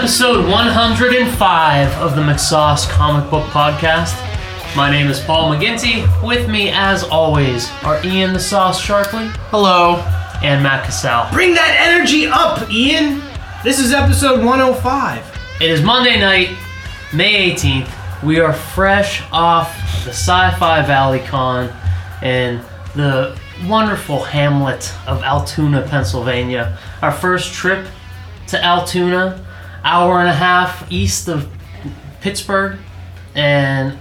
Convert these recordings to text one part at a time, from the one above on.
Welcome to episode 105 of the McSauce Comic Book Podcast. My name is Paul McGinty. With me, as always, are Ian the Sauce Sharpley Hello. and Matt Cassell. Bring that energy up, Ian. This is episode 105. It is Monday night, May 18th. We are fresh off the Sci Fi Valley Con and the wonderful hamlet of Altoona, Pennsylvania. Our first trip to Altoona, hour and a half east of Pittsburgh, and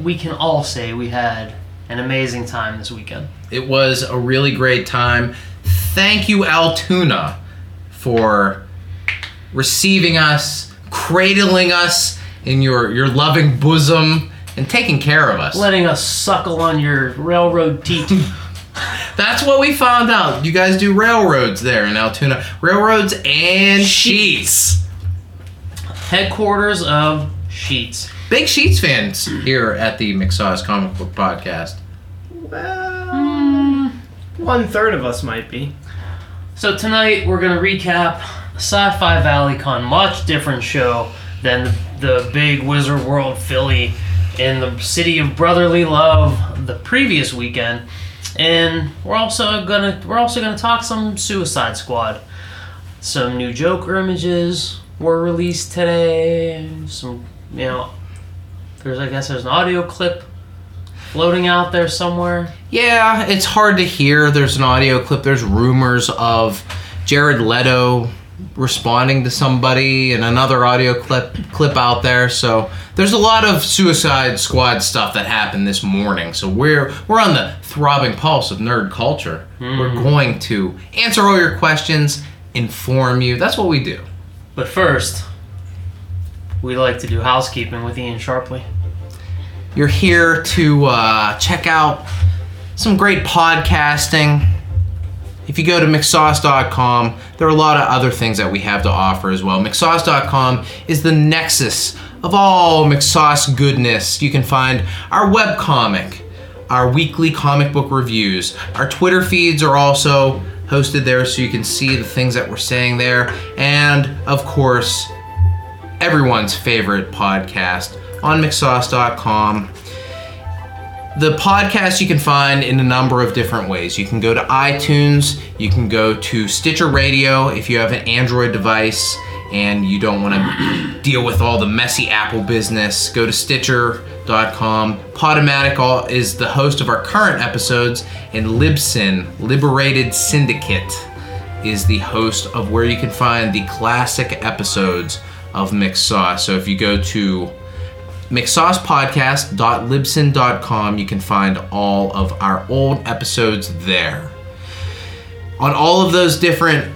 we can all say we had an amazing time this weekend. It was a really great time. Thank you, Altoona, for receiving us, cradling us in your, your loving bosom, and taking care of us. Letting us suckle on your railroad teat. That's what we found out. You guys do railroads there in Altoona. Railroads and Sheetz. Headquarters of Sheetz. Big Sheetz fans here at the McSauce Comic Book Podcast. Well, hmm. one third of us might be. So tonight we're gonna recap Sci-Fi Valley Con, much different show than the, the big Wizard World Philly in the city of brotherly love the previous weekend, and we're also gonna we're also gonna talk some Suicide Squad. Some new Joker images were released today. Some you know, there's I guess there's an audio clip floating out there somewhere. Yeah, it's hard to hear. There's an audio clip. There's rumors of Jared Leto responding to somebody and another audio clip clip out there. So there's a lot of Suicide Squad stuff that happened this morning. So we're we're on the throbbing pulse of nerd culture. We're hmm. going to answer all your questions, inform you. That's what we do. But first, we like to do housekeeping with Ian Sharpley. You're here to uh, check out some great podcasting. If you go to McSauce.com, there are a lot of other things that we have to offer as well. McSauce.com is the nexus of all McSauce goodness. You can find our webcomic, our weekly comic book reviews. Our Twitter feeds are also hosted there so you can see the things that we're saying there. And of course, everyone's favorite podcast on McSauce.com. The podcast you can find in a number of different ways. You can go to iTunes, you can go to Stitcher Radio if you have an Android device and you don't want to deal with all the messy Apple business. Go to Stitcher.com. Podomatic is the host of our current episodes, and Libsyn, Liberated Syndicate, is the host of where you can find the classic episodes of McSauce. So if you go to mixsaucepodcast.libsyn.com. You can find all of our old episodes there. On all of those different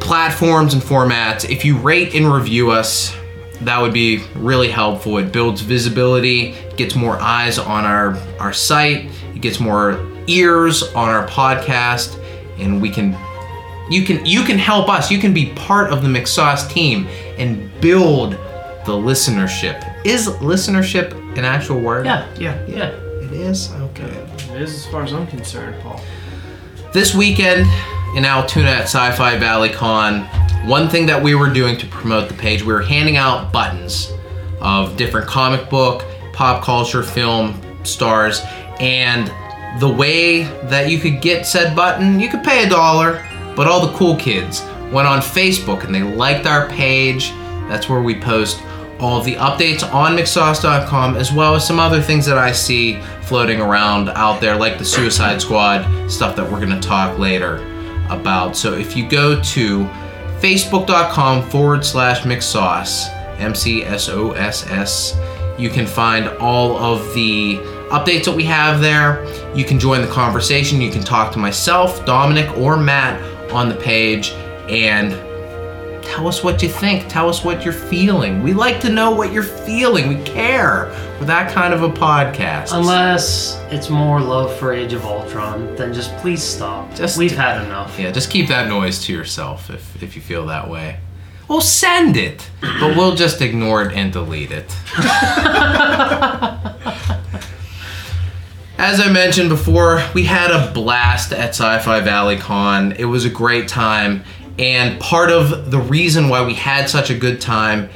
platforms and formats, if you rate and review us, that would be really helpful. It builds visibility, gets more eyes on our, our site, it gets more ears on our podcast, and we can you can you can help us. You can be part of the McSauce team and build the listenership. Is listenership an actual word? Yeah, Yeah, yeah. It is? Okay. it is as far as I'm concerned, Paul. This weekend in Altoona at Sci Fi Valley Con, one thing that we were doing to promote the page, we were handing out buttons of different comic book, pop culture, film stars, and the way that you could get said button, you could pay a dollar, but all the cool kids went on Facebook and they liked our page. That's where we post all of the updates on McSauce.com, as well as some other things that I see floating around out there, like the Suicide Squad stuff that we're going to talk later about. So if you go to facebook.com forward slash McSauce, M C S O S S, you can find all of the updates that we have there. You can join the conversation. You can talk to myself, Dominic, or Matt on the page and tell us what you think. Tell us what you're feeling. We like to know what you're feeling. We care. We're that kind of a podcast. Unless it's more love for Age of Ultron, then just please stop. Just- We've had enough. yeah, just keep that noise to yourself if, if you feel that way. We'll send it, but we'll just ignore it and delete it. As I mentioned before, we had a blast at Sci Fi Valley Con. It was a great time. And part of the reason why we had such a good time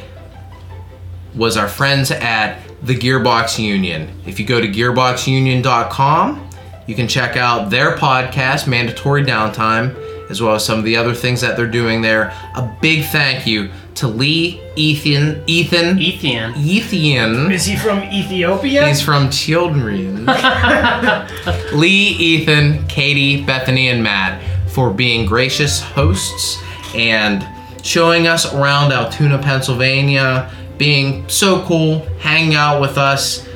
was our friends at the Gearbox Union. If you go to gearboxunion.com, you can check out their podcast, Mandatory Downtime, as well as some of the other things that they're doing there. A big thank you to Lee, Ethan, Ethan, Ethan. Ethan. Is he from Ethiopia? He's from Children. Lee, Ethan, Katie, Bethany, and Matt for being gracious hosts and showing us around Altoona, Pennsylvania, being so cool, hanging out with us,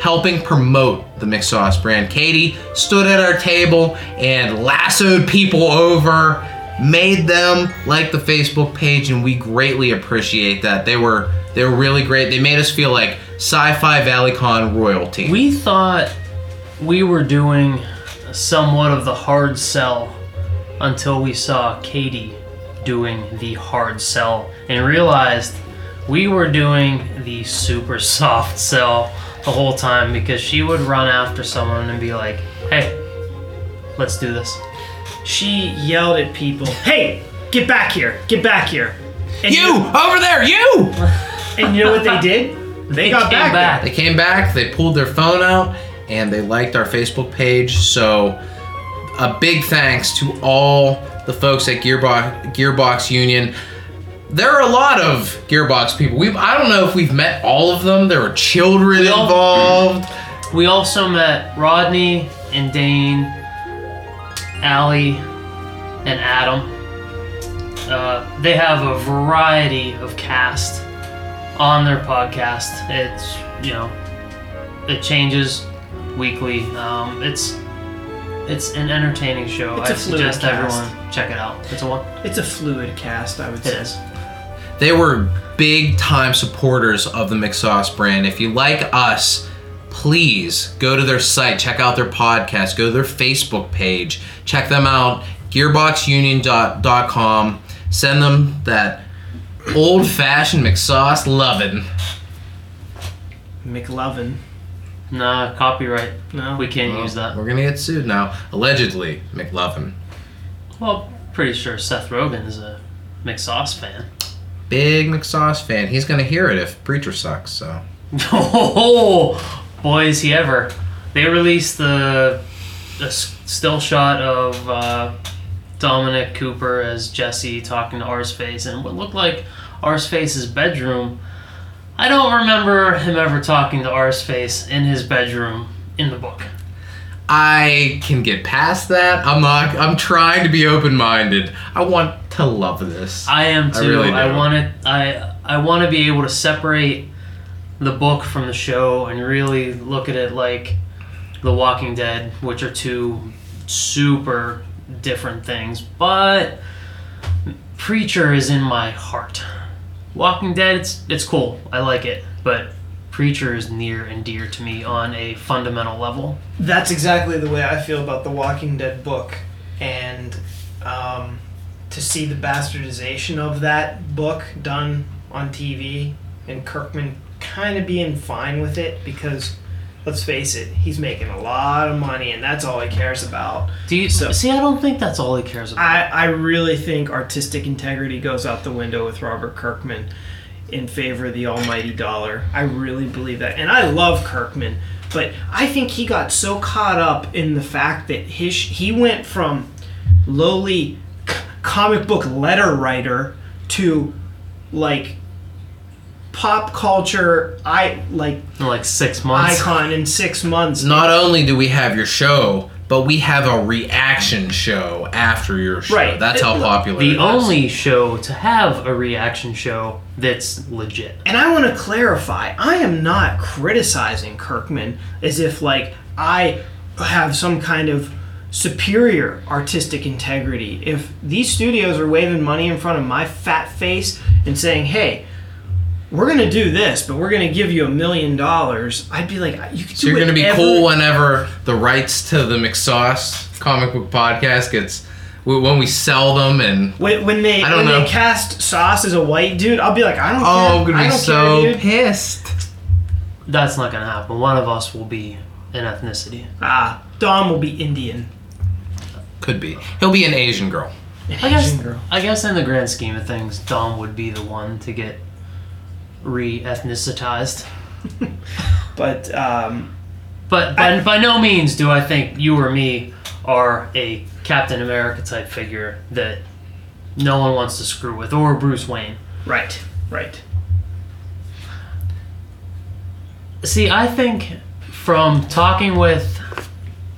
helping promote the McSauce brand. Katie stood at our table and lassoed people over, made them like the Facebook page, and we greatly appreciate that. They were they were really great. They made us feel like Sci-Fi Valley Con royalty. We thought we were doing somewhat of the hard sell until we saw Katie doing the hard sell and realized we were doing the super soft sell the whole time because she would run after someone and be like, hey, let's do this. she yelled at people, "Hey, get back here! Get back here!" And you over there, you! and you know what they did? They, got came back. back. They came back, they pulled their phone out, and they liked our Facebook page. So, a big thanks to all the folks at Gearbox Gearbox Union. There are a lot of Gearbox people. We I don't know if we've met all of them. There were children We all- involved. We also met Rodney and Dane, Allie, and Adam. Uh, they have a variety of cast on their podcast. It's you know, it changes weekly. Um, it's it's an entertaining show. It's a I fluid suggest cast. everyone check it out. It's a one. It's a fluid cast, I would It say. is. They were big time supporters of the McSauce brand. If you like us, please go to their site, check out their podcast, go to their Facebook page, check them out, gearboxunion.com. Send them that old fashioned McSauce lovin'. McLovin. Nah, copyright. No. We can't use that. We're gonna get sued now. Allegedly, McLovin. Well, pretty sure Seth Rogen is a McSauce fan. Big McSauce fan. He's gonna hear it if Preacher sucks, so. Oh, boy, is he ever. They released the, the still shot of uh, Dominic Cooper as Jesse talking to Arseface in what looked like Arseface's bedroom. I don't remember him ever talking to Arseface in his bedroom in the book. I can get past that. I'm not. I'm trying to be open minded. I want to love this. I am too. I really I want to. I I want to be able to separate the book from the show and really look at it like The Walking Dead, which are two super different things. But Preacher is in my heart. Walking Dead, it's it's cool. I like it, but Preacher is near and dear to me on a fundamental level. That's exactly the way I feel about the Walking Dead book, and um, to see the bastardization of that book done on TV, and Kirkman kind of being fine with it because, let's face it, he's making a lot of money, and that's all he cares about. Do you So- see? I don't think that's all he cares about. I, I really think artistic integrity goes out the window with Robert Kirkman in favor of the almighty dollar. I really believe that. And I love Kirkman, but I think he got so caught up in the fact that his he went from lowly c- comic book letter writer to like pop culture I like in like six months. icon in 6 months. Not only do we have your show, but we have a reaction show after your show. Right. That's how popular the it is. only show to have a reaction show that's legit. And I want to clarify, I am not criticizing Kirkman as if like I have some kind of superior artistic integrity. If these studios are waving money in front of my fat face and saying, "Hey, we're going to do this, but we're going to give you a million dollars," I'd be like, "You can So do you're gonna be whatever- cool whenever the rights to the McSauce comic book podcast gets when we sell them and When, when they I don't when know. they cast Sauce as a white dude, I'll be like, I don't oh, care. I'm gonna be so care, pissed. That's not gonna happen. One of us will be an ethnicity. Ah, Dom will be Indian. Could be. He'll be an Asian girl. An I guess Asian girl. I guess in the grand scheme of things, Dom would be the one to get re-ethnicitized. But um, But by, by no means do I think you or me are a Captain America type figure that no one wants to screw with, or Bruce Wayne. right, right. See, I think from talking with,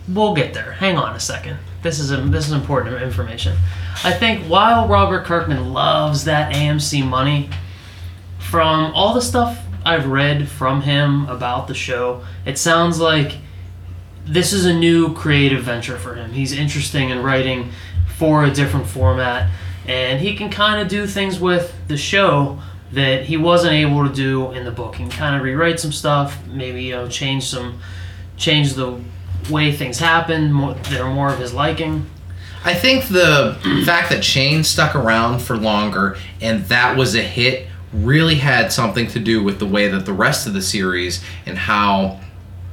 we'll get there. Hang on a second. This is a, this is important information. I think while Robert Kirkman loves that AMC money, from all the stuff I've read from him about the show, it sounds like this is a new creative venture for him. He's interesting in writing for a different format, and he can kind of do things with the show that he wasn't able to do in the book. He can kind of rewrite some stuff, maybe you know change some, change the way things happen. That are more of his liking. I think the fact that Shane stuck around for longer and that was a hit really had something to do with the way that the rest of the series and how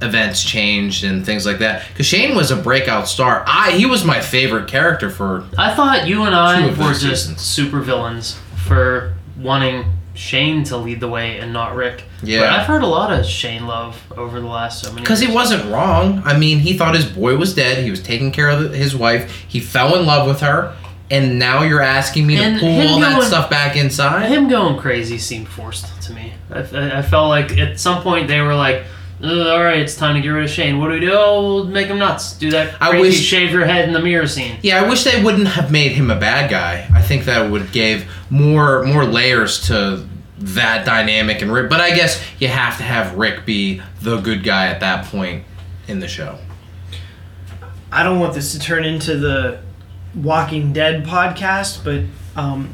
events changed and things like that. Because Shane was a breakout star. I he was my favorite character for I thought you and I were just seasons. super villains for wanting Shane to lead the way and not Rick. Yeah. But I've heard a lot of Shane love over the last so many. Because he wasn't wrong. I mean, he thought his boy was dead. He was taking care of his wife. He fell in love with her. And now you're asking me to pull him all that stuff back inside? Him going crazy seemed forced to me. I, I, I felt like at some point they were like, all right, it's time to get rid of Shane. What do we do? Oh, we'll make him nuts. Do that I crazy wish- shave your head in the mirror scene. Yeah, I wish they wouldn't have made him a bad guy. I think that would give more more layers to that dynamic and Rick. But I guess you have to have Rick be the good guy at that point in the show. I don't want this to turn into the Walking Dead podcast, but um,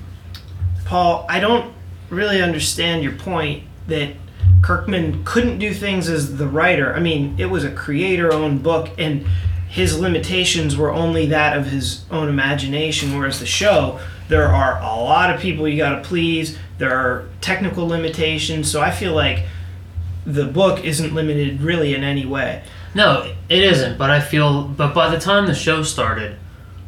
Paul, I don't really understand your point that Kirkman couldn't do things as the writer. I mean, it was a creator-owned book, and his limitations were only that of his own imagination. Whereas the show, there are a lot of people you got to please. There are technical limitations, so I feel like the book isn't limited really in any way. No, it isn't. But I feel, but by the time the show started,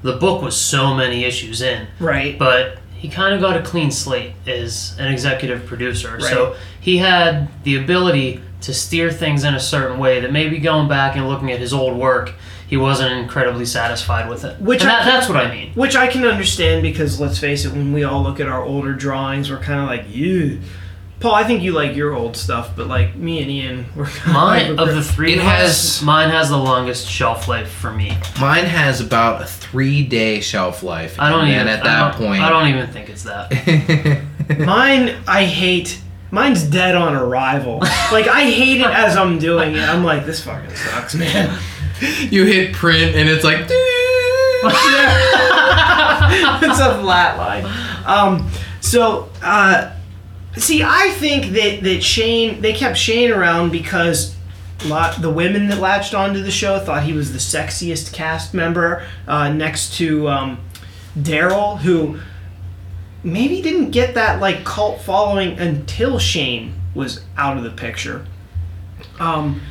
the book was so many issues in. Right. but he kind of got a clean slate as an executive producer. So he had the ability to steer things in a certain way that maybe going back and looking at his old work, he wasn't incredibly satisfied with it. Which that, that's what I mean. Which I can understand because let's face it, when we all look at our older drawings, we're kind of like, you. Paul, I think you like your old stuff, but like me and Ian, we're kind Mine of of the three It has- mine has the longest shelf life for me. Mine has about a three day shelf life. I don't and even then at I that don't- point I don't even think it's that. Mine, I hate. Mine's dead on arrival. Like I hate it as I'm doing it. I'm like, this fucking sucks, man. you hit print and it's like it's a flat line. Um, so, uh, see, I think that that Shane they kept Shane around because lot the women that latched onto the show thought he was the sexiest cast member uh, next to um, Daryl, who maybe didn't get that like cult following until Shane was out of the picture. Um,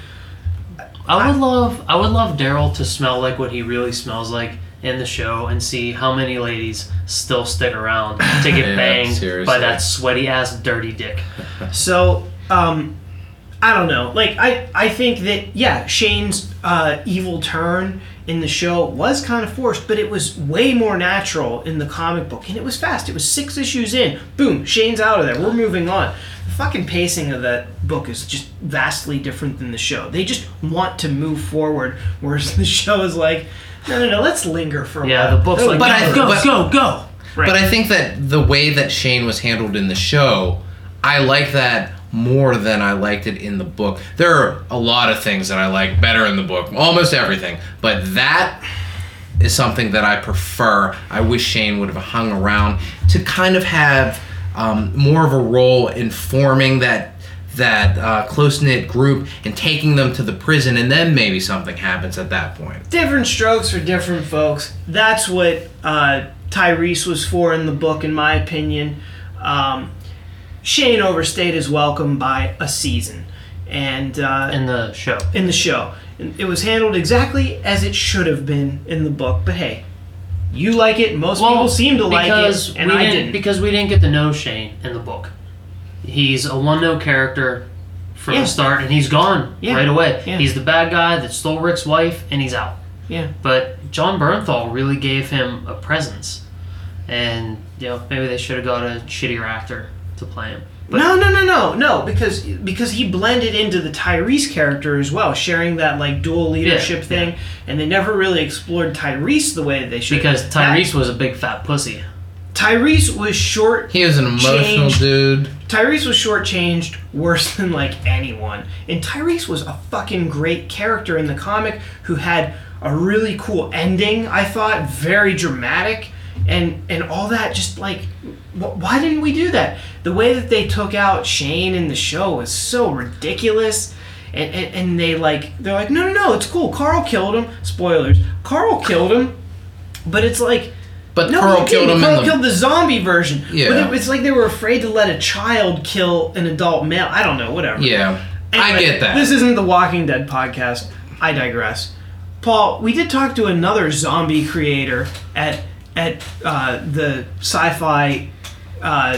I would love I would love Daryl to smell like what he really smells like in the show and see how many ladies still stick around to get Yeah, banged seriously. by that sweaty ass dirty dick. So, um, I don't know. Like, I, I think that, yeah, Shane's uh, evil turn in the show was kind of forced, but it was way more natural in the comic book. And it was fast. It was six issues in. Boom, Shane's out of there. We're moving on. The fucking pacing of that book is just vastly different than the show. They just want to move forward, whereas the show is like, no, no, no, let's linger for a while. Yeah, while. the book's like but I- go, but- go, go. Right. But I think that the way that Shane was handled in the show, I like that more than I liked it in the book. There are a lot of things that I like better in the book, almost everything. But that is something that I prefer. I wish Shane would have hung around to kind of have um, more of a role in forming that that uh, close knit group and taking them to the prison, and then maybe something happens at that point. different strokes for different folks. That's what uh, Tyreese was for in the book, in my opinion. Um, Shane overstayed his welcome by a season, and uh, in the show. in the show, it was handled exactly as it should have been in the book. But hey, You like it. Most people seem to like it, and I didn't, didn't. because we didn't get to know Shane in the book. He's a one note character from Yeah. the start, and he's gone Yeah. right away. Yeah. He's the bad guy that stole Rick's wife, and he's out. yeah. But Jon Bernthal really gave him a presence, and you know maybe they should have got a shittier actor to play him. But no, no, no, no, no, because because he blended into the Tyreese character as well, sharing that like dual leadership Yeah, thing, and they never really explored Tyreese the way they should. because That- Tyreese was a big fat pussy. Tyreese was short. He was an emotional Changed. dude. Tyreese was shortchanged worse than like anyone, and Tyreese was a fucking great character in the comic who had a really cool ending. I thought very dramatic, and and all that. Just like, wh- why didn't we do that? The way that they took out Shane in the show was so ridiculous. And, and, and they like they're like no no no it's cool Carl killed him spoilers Carl killed him but it's like But no, Carl killed him Carl in the. killed the zombie version. Yeah. But it, it's like they were afraid to let a child kill an adult male. I don't know, whatever. yeah, I get that. This isn't the Walking Dead podcast. I digress. Paul, we did talk to another zombie creator at at uh, the sci-fi uh,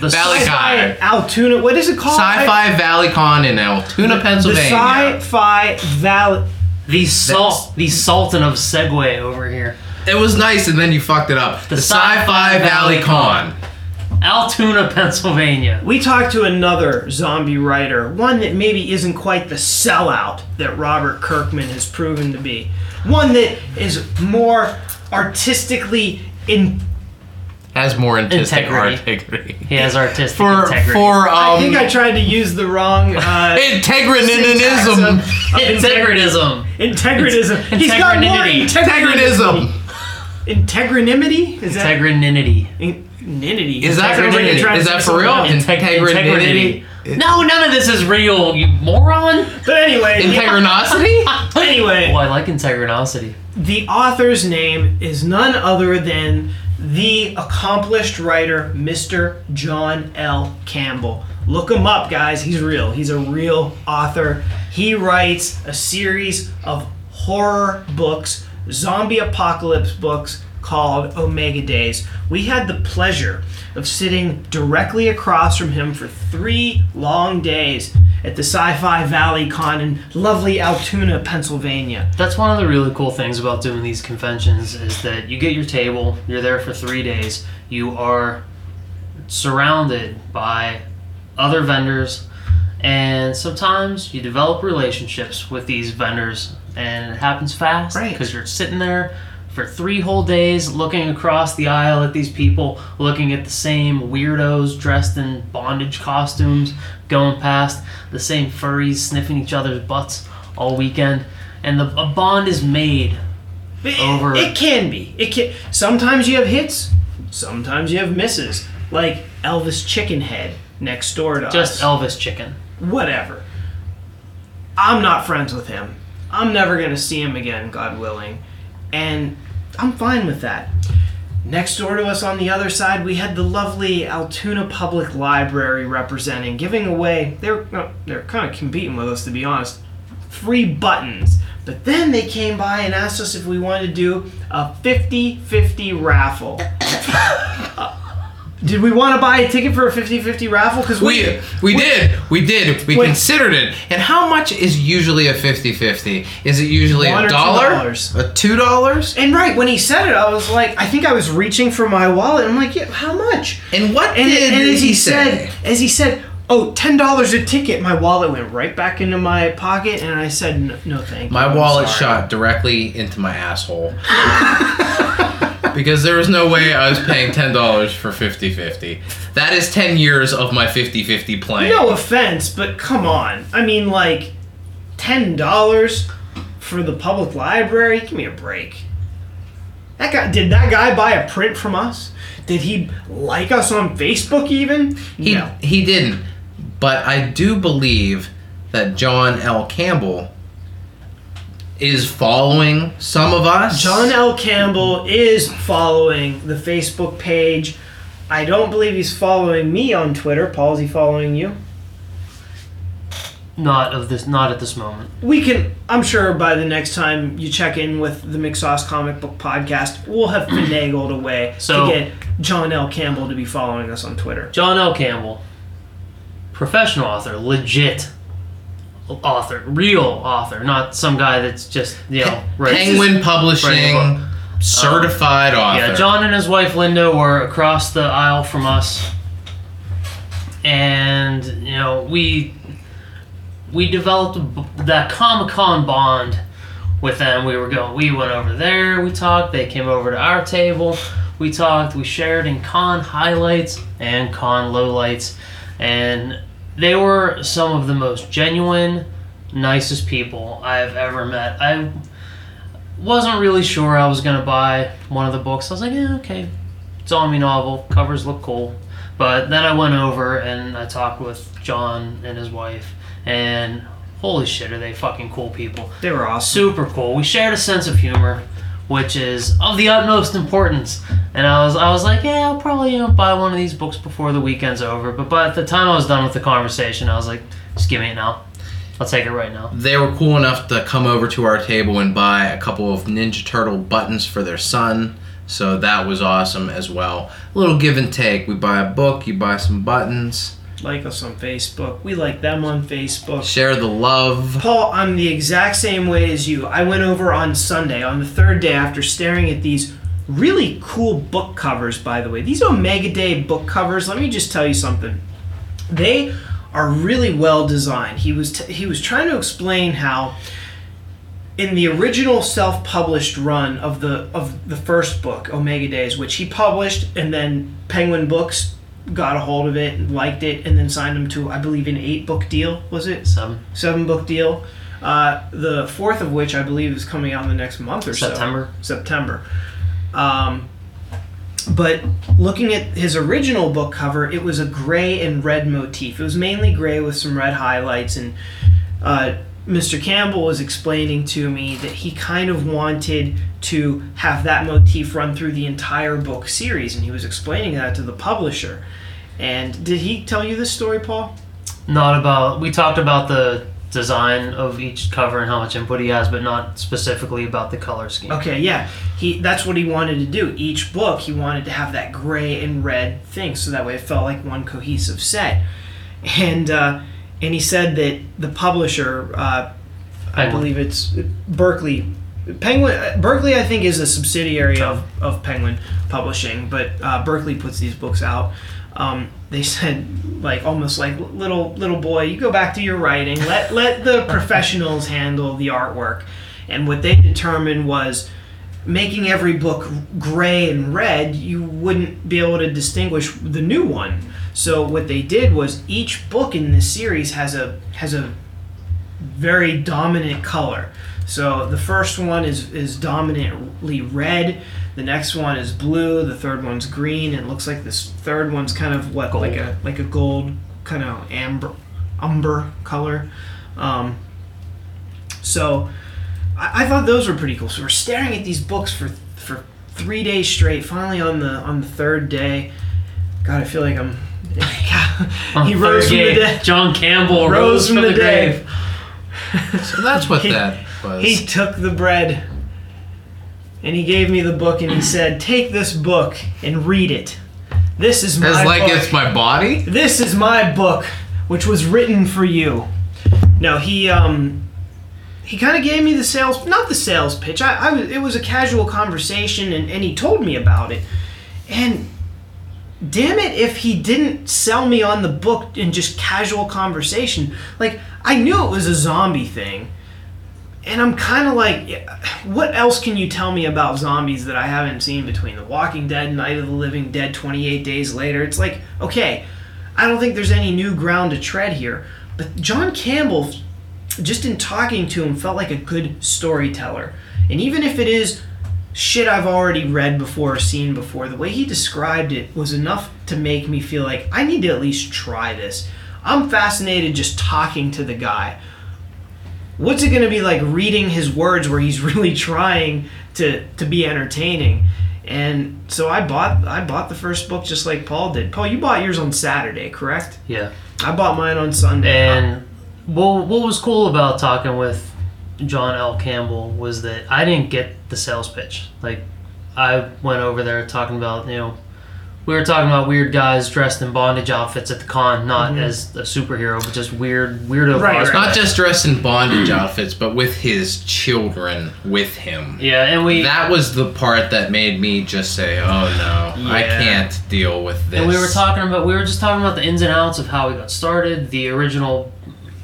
The Valley sci-fi Guy. Altoona. What is it called? Sci-Fi Valley Con in Altoona, The Pennsylvania. Sci-Fi Valley. The salt, the Sultan of Segue over here. It was nice, and then you fucked it up. The, Sci-Fi Valley Con. Altoona, Pennsylvania. We talked to another zombie writer, one that maybe isn't quite the sellout that Robert Kirkman has proven to be. One that is more artistically in. Has more artistic Integrity. integrity. He has artistic For integrity. for I um think I tried to use the wrong uh, integritinism. syntax of- of Integritism. Integritism. He's got more Integrinity. integritism. Integrinimity? Is that Integrinity. Inninity. Is that Sounds like is to that for real? something else. Integrinity. No, none of this is real, you moron. But anyway, Integrinosity? anyway, Well, I like integrinosity. The author's name is none other than the accomplished writer, Mr. John L. Campbell. Look him up, guys. He's real. He's a real author. He writes a series of horror books, zombie apocalypse books called Omega Days. We had the pleasure of sitting directly across from him for three long days at the Sci Fi Valley Con in lovely Altoona, Pennsylvania. That's one of the really cool things about doing these conventions is that you get your table, you're there for three days, you are surrounded by other vendors, and sometimes you develop relationships with these vendors, and it happens fast Right. because you're sitting there for three whole days looking across the aisle at these people, looking at the same weirdos dressed in bondage costumes going past, the same furries sniffing each other's butts all weekend, and the, a bond is made. It, Over- it can be. It can. Sometimes you have hits. Sometimes you have misses. Like Elvis Chickenhead next door to Just us. Elvis chicken. Whatever. I'm not friends with him. I'm never gonna see him again, God willing, and I'm fine with that. Next door to us on the other side, we had the lovely Altoona Public Library representing, giving away. They're they're kind of competing with us, to be honest. Free buttons. But then they came by and asked us if we wanted to do a 50-50 raffle. Did we want to buy a ticket for a 50-50 raffle? Because We we did. We did. We Wait. considered it. And how much is usually a 50-50? Is it usually One a two dollar? A two dollars? And right when he said it, I was like, I think I was reaching for my wallet. I'm like, yeah, how much? And what And, did and as he, he say? said, as he said, oh, ten dollars a ticket. My wallet went right back into my pocket, and I said, no, no thank you. My I'm wallet sorry." shot directly into my asshole. because there was no way I was paying $10 for 50-50. That is 10 years of my 50-50 plan. No offense, but come on. I mean, like, ten dollars for the public library. Give me a break. That guy did that guy buy a print from us? Did he like us on Facebook even? He no. he didn't. But I do believe that John L. Campbell is following some of us. John L. Campbell is following the Facebook page. I don't believe he's following me on Twitter. Paul, is he following you? not of this, not at this moment. we can i'm sure by the next time you check in with the mcsauce comic book podcast we'll have finagled a way So- to get john l campbell to be following us on twitter John L. Campbell, professional author, legit author, real author, not some guy that's just you know writes- Penguin Publishing, certified um, author. Yeah, John and his wife Linda were across the aisle from us, and you know we we developed that Comic Con bond with them. We were going, we went over there, we talked. They came over to our table, we talked. We shared in con highlights and con lowlights, and they were some of the most genuine, nicest people I've ever met. I wasn't really sure I was gonna buy one of the books. I was like, yeah, okay, it's zombie novel, covers look cool. But then I went over and I talked with John and his wife, and holy shit, are they fucking cool people? they were awesome Super cool. We shared a sense of humor, which is of the utmost importance. And I was, I was like, yeah, I'll probably you know buy one of these books before the weekend's over. But by the time I was done with the conversation, I was like, just give me it now. I'll take it right now. they were cool enough to come over to our table and buy a couple of Ninja Turtle buttons for their son. So that was awesome as well. A little give and take. We buy a book, you buy some buttons. Like us on facebook we like them on facebook Share the love. Paul, I'm the exact same way as you. I went over on Sunday, on the third day, after staring at these really cool book covers, by the way. These Omega Day book covers, let me just tell you something. They are really well designed. He was t- he was trying to explain how in the original self-published run of the of the first book, Omega Days, which he published and then Penguin Books got a hold of it liked it and then signed him to I believe an 8 book deal, was it? Seven seven book deal. Uh, the fourth of which I believe is coming out in the next month or September. so. September. Um, but looking at his original book cover, it was a gray and red motif. It was mainly gray with some red highlights. And uh, Mr. Campbell was explaining to me that he kind of wanted to have that motif run through the entire book series. And he was explaining that to the publisher. And did he tell you this story, Paul? Not about. We talked about the design of each cover and how much input he has, but not specifically about the color scheme. Okay, yeah. He that's what he wanted to do. Each book he wanted to have that gray and red thing so that way it felt like one cohesive set. And uh, and he said that the publisher uh, I Penguin. believe it's Berkley Penguin uh, Berkley I think is a subsidiary of, of Penguin Publishing, but uh, Berkley puts these books out. Um, they said like almost like little little boy, you go back to your writing. Let let the professionals handle the artwork. And what they determined was making every book gray and red, you wouldn't be able to distinguish the new one. So what they did was each book in this series has a has a very dominant color. So the first one is is dominantly red. The next one is blue. The third one's green. And it looks like this third one's kind of what like a like a gold kind of amber umber color. Um, so I, I thought those were pretty cool. So we're staring at these books for for three days straight. Finally on the on the third day, God, I feel like I'm. On he rose from the day, dead. John Campbell rose, from, the, dead. grave. So that's what He- that was. He took the bread and he gave me the book and he said, "Take this book and read it. This is my As like book. it's my body? This is my book, which was written for you." No, he um he kind of gave me the sales not the sales pitch. I, I was it was a casual conversation and, and he told me about it. And damn it if he didn't sell me on the book in just casual conversation. Like I knew it was a zombie thing. And I'm kind of like, what else can you tell me about zombies that I haven't seen between The Walking Dead, Night of the Living Dead, 28 Days Later? It's like, okay, I don't think there's any new ground to tread here. But John Campbell, just in talking to him, felt like a good storyteller. And even if it is shit I've already read before or seen before, the way he described it was enough to make me feel like I need to at least try this. I'm fascinated just talking to the guy. What's it going to be like reading his words where he's really trying to to be entertaining? And so i bought i bought the first book just like paul did. Paul you bought yours on saturday correct? Yeah. i bought mine on sunday. And well, what was cool about talking with John L. Campbell was that I didn't get the sales pitch. Like, I went over there talking about, you know, we were talking about weird guys dressed in bondage outfits at the con, not mm-hmm. as a superhero, but just weird, weirdo Right, cosplay. Not just dressed in bondage outfits, but with his children with him. Yeah, and we That was the part that made me just say, "Oh no, I can't deal with this." And we were talking about we were just talking about the ins and outs of how we got started, the original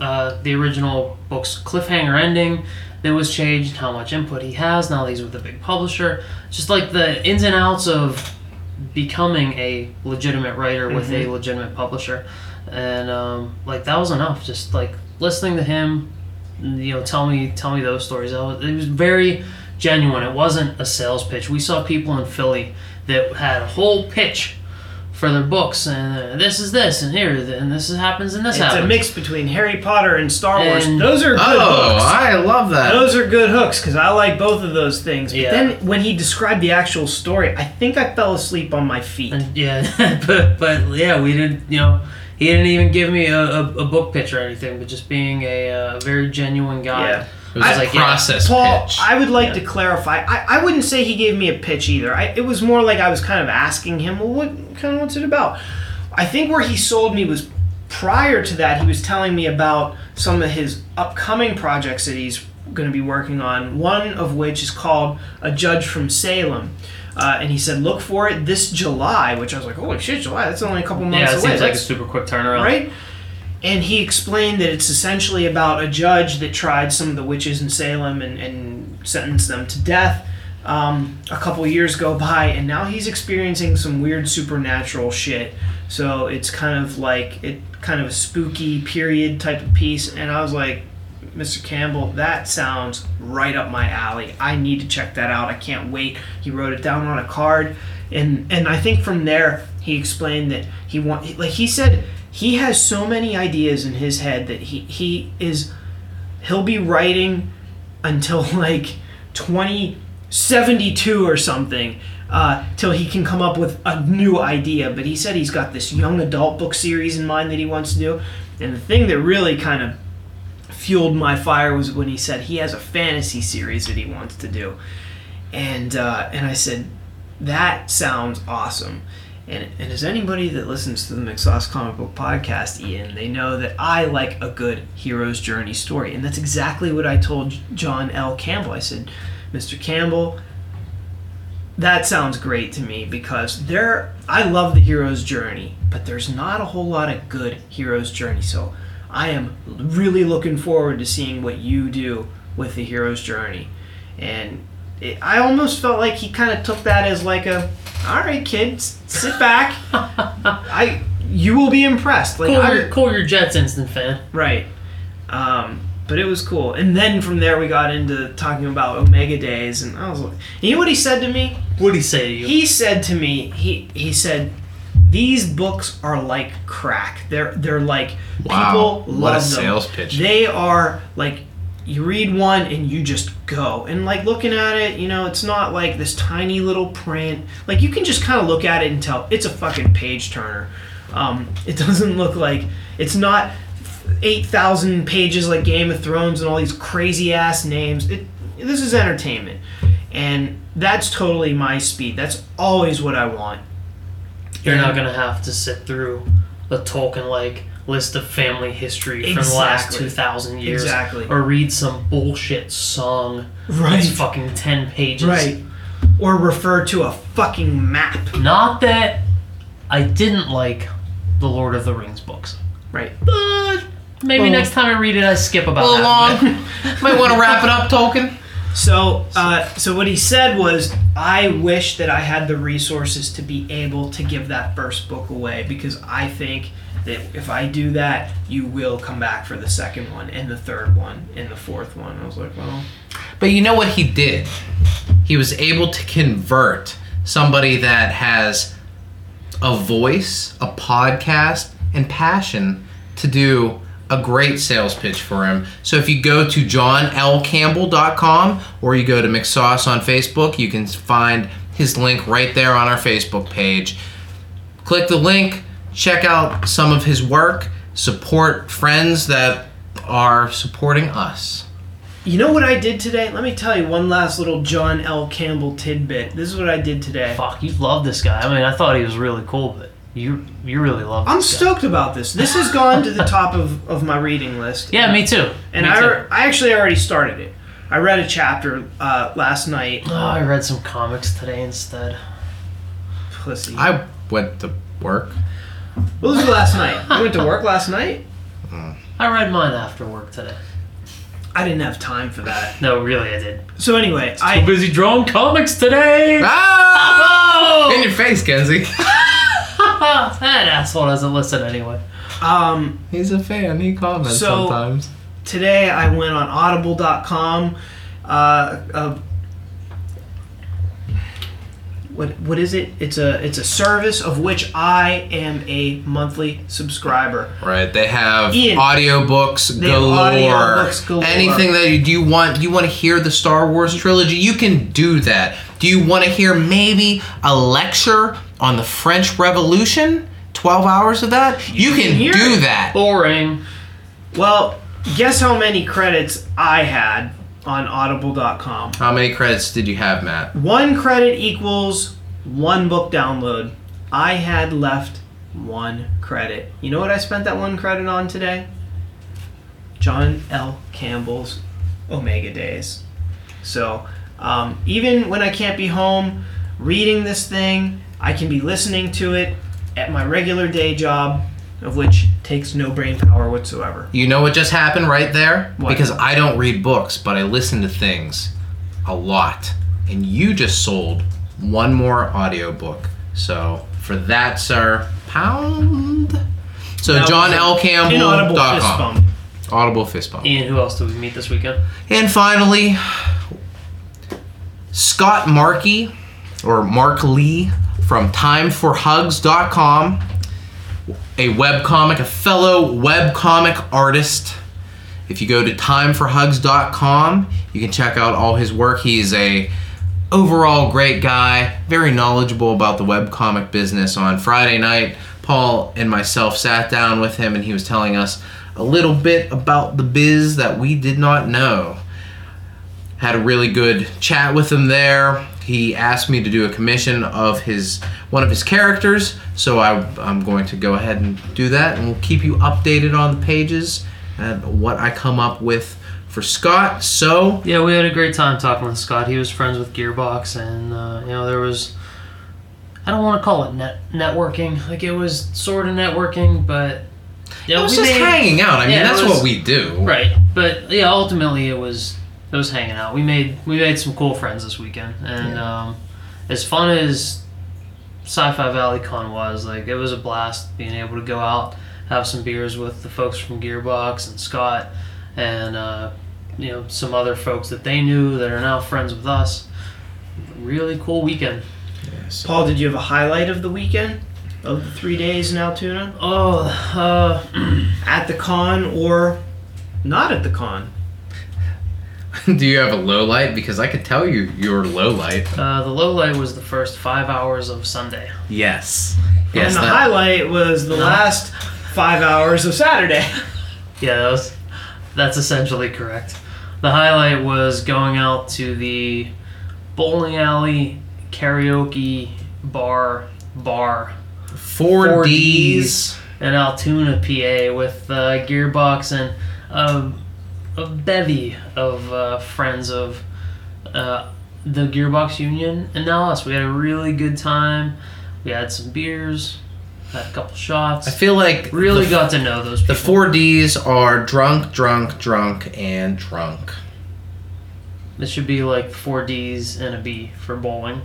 uh, the original book's cliffhanger ending that was changed, how much input he has now that he's with a big publisher. Just like the ins and outs of becoming a legitimate writer with a legitimate publisher. And um, like that was enough. Just like listening to him you know, tell me tell me those stories. Was- It was very genuine. It wasn't a sales pitch. We saw people in Philly that had a whole pitch for their books, and uh, this is this, and here, and this is, happens, and this It's happens. a mix between Harry Potter and Star Wars. And- those are good Oh, hooks. I love that. Those are good hooks because I like both of those things. But Yeah. then when he described the actual story, I think I fell asleep on my feet. And yeah, but but yeah, we didn't. You know, he didn't even give me a, a, a book pitch or anything, but just being a uh, very genuine guy. Yeah. It was I- a like, yeah, Paul, pitch. I would like Yeah. to clarify. I, I wouldn't say he gave me a pitch either. I, it was more like I was kind of asking him, well, what kind of what's it about? I think where he sold me was prior to that. He was telling me about some of his upcoming projects that he's going to be working on. One of which is called A Judge from Salem. Uh, and he said, look for it this July, which I was like, holy shit, July? That's only a couple months Yeah, it away. seems like a super quick turnaround. right? And he explained that it's essentially about a judge that tried some of the witches in Salem and, and sentenced them to death. Um, a couple years go by, and now he's experiencing some weird supernatural shit. So it's kind of like it, kind of a spooky period type of piece. And I was like, Mr. Campbell, that sounds right up my alley. I need to check that out. I can't wait. He wrote it down on a card, and and I think from there he explained that he want like he said he has so many ideas in his head that he he is he'll be writing until like 2072 or something uh, till he can come up with a new idea. But he said he's got this young adult book series in mind that he wants to do. And the thing that really kind of fueled my fire was when he said he has a fantasy series that he wants to do. And uh, and I said that sounds awesome and, and as anybody that listens to the McSauce Comic Book Podcast, Ian, they know that I like a good hero's journey story. And that's exactly what I told John L. Campbell. I said, Mr. Campbell, that sounds great to me because there I love the hero's journey, but there's not a whole lot of good hero's journey. So I am really looking forward to seeing what you do with the hero's journey. And it, I almost felt like he kind of took that as like a, all right, kids, sit back. I you will be impressed. Like Cool, I- your, cool your Jets instant fan. Right. Um, but it was cool. And then from there we got into talking about Omega Days and I was like you know what he said to me? What did he say to you? He said to me, he he said these books are like crack. They're they're like Wow, people what a love them. sales pitch. They are like you read one and you just go. And like looking at it, you know, it's not like this tiny little print. Like you can just kind of look at it and tell it's a fucking page turner. Um, it doesn't look like it's not 8,000 pages like Game of Thrones and all these crazy ass names. It, this is entertainment. And that's totally my speed. That's always what I want. You're not gonna have to sit through a Tolkien like list of family history from the last two thousand years, Exactly. or read some bullshit song Right. that's fucking ten pages. Right. Or refer to a fucking map. Not that I didn't like the Lord of the Rings books, Right. but maybe Well- next time I read it, I skip about half long. Might want to wrap it up, Tolkien. So, uh, so what he said was, I wish that I had the resources to be able to give that first book away because I think that if I do that, you will come back for the second one and the third one and the fourth one. I was like, well, But you know what he did? He was able to convert somebody that has a voice, a podcast, and passion to do a great sales pitch for him. So if you go to johnlcampbell.com or you go to McSauce on Facebook, you can find his link right there on our Facebook page. Click the link, check out some of his work, support friends that are supporting us. You know what I did today? Let me tell you one last little John L. Campbell tidbit. This is what I did today. Fuck, you love this guy. I mean, I thought he was really cool, but you you really love. I'm this guy. stoked about this. This has gone to the top of, of my reading list. Yeah, me too. And me I, too. I actually already started it. I read a chapter uh, last night. Oh, I read some comics today instead. Pussy. I went to work. What was it last night? I went to work last night. I read mine after work today. I didn't have time for that. No, really, I did. So anyway, Too I busy drawing comics today. Ah! In Oh! your face, Kenzie. that asshole doesn't listen anyway. um He's a fan. He comments So- sometimes. today I went on audible.com uh, uh what what is it? It's a it's a service of which I am a monthly subscriber. Right, they have Ian. audiobooks They have galore. audiobooks galore. Anything that you do you want you want to hear the Star Wars trilogy, you can do that. Do you want to hear maybe a lecture on the French Revolution? 12 hours of that? You, can can, hear do it. that. Boring. Well, guess how many credits I had on audible.com. How many credits did you have, Matt? One credit equals one book download. I had left one credit. You know what I spent that one credit on today? John L. Campbell's Omega Days. So, um, even when I can't be home reading this thing, I can be listening to it at my regular day job, of which takes no brain power whatsoever. You know what just happened right there? What? Because I don't read books, but I listen to things a lot. And you just sold one more audiobook. So for that, sir, pound. So That John L. Campbell. Inaudible fist bump. Audible fist bump. And who else did we meet this weekend? And finally, Scott Markey, or Mark Lee, from TimeForHugs.com, a webcomic, a fellow webcomic artist. If you go to TimeForHugs.com, you can check out all his work. He's a overall great guy, very knowledgeable about the webcomic business. On Friday night, Paul and myself sat down with him and he was telling us a little bit about the biz that we did not know. Had a really good chat with him there. He asked me to do a commission of his one of his characters, so I, I'm going to go ahead and do that, and we'll keep you updated on the pages and what I come up with for Scott. So Yeah, we had a great time talking with Scott. He was friends with Gearbox, and uh, you know there was. I don't want to call it net networking. Like it was sort of networking, but yeah, it was just made- hanging out. I mean, Yeah, that's was- what we do. Right, but yeah, ultimately it was it was hanging out. We made we made some cool friends this weekend, and um, as fun as Sci-Fi Valley Con was, like it was a blast being able to go out, have some beers with the folks from Gearbox and Scott, and uh, you know some other folks that they knew that are now friends with us. Really cool weekend. Yes. Paul, did you have a highlight of the weekend? Of the three days in Altoona? Oh, uh, At the con or not at the con? do you have a low light? Because I could tell you your low light. uh, the low light was the first five hours of Sunday. Yes. Yes. and the that- highlight was the last five hours of Saturday. Yeah, that was, that's essentially correct. The highlight was going out to the bowling alley karaoke bar bar Four 4Ds. D's. in Altoona, PA, with uh, Gearbox and um, a bevy of uh, friends of uh, the Gearbox Union and now us. We had a really good time. We had some beers, had a couple shots. I feel like really the, got to know those people. the four D's are drunk, drunk, drunk, and drunk. This should be like four D's and a B for bowling.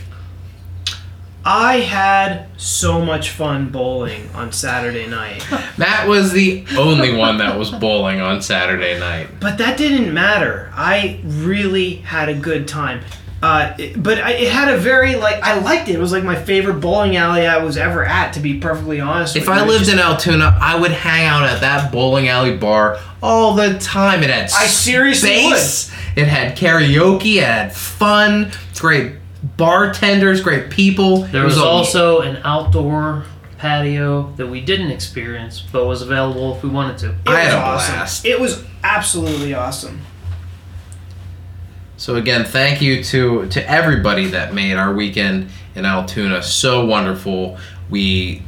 I had so much fun bowling on Saturday night. Matt was the only one that was bowling on Saturday night. But that didn't matter. I really had a good time. Uh, it- but I, it had a very like I liked it. It was like my favorite bowling alley I was ever at. To be perfectly honest, If. I lived just- in Altoona, I would hang out at that bowling alley bar all the time. It had I seriously space. It had karaoke. It had fun. It's great bartenders. Great people. There It was a- also an outdoor patio that we didn't experience, but was available if we wanted to. It I was had a awesome. blast. It was absolutely awesome. So again, thank you to to everybody that made our weekend in Altoona so wonderful. We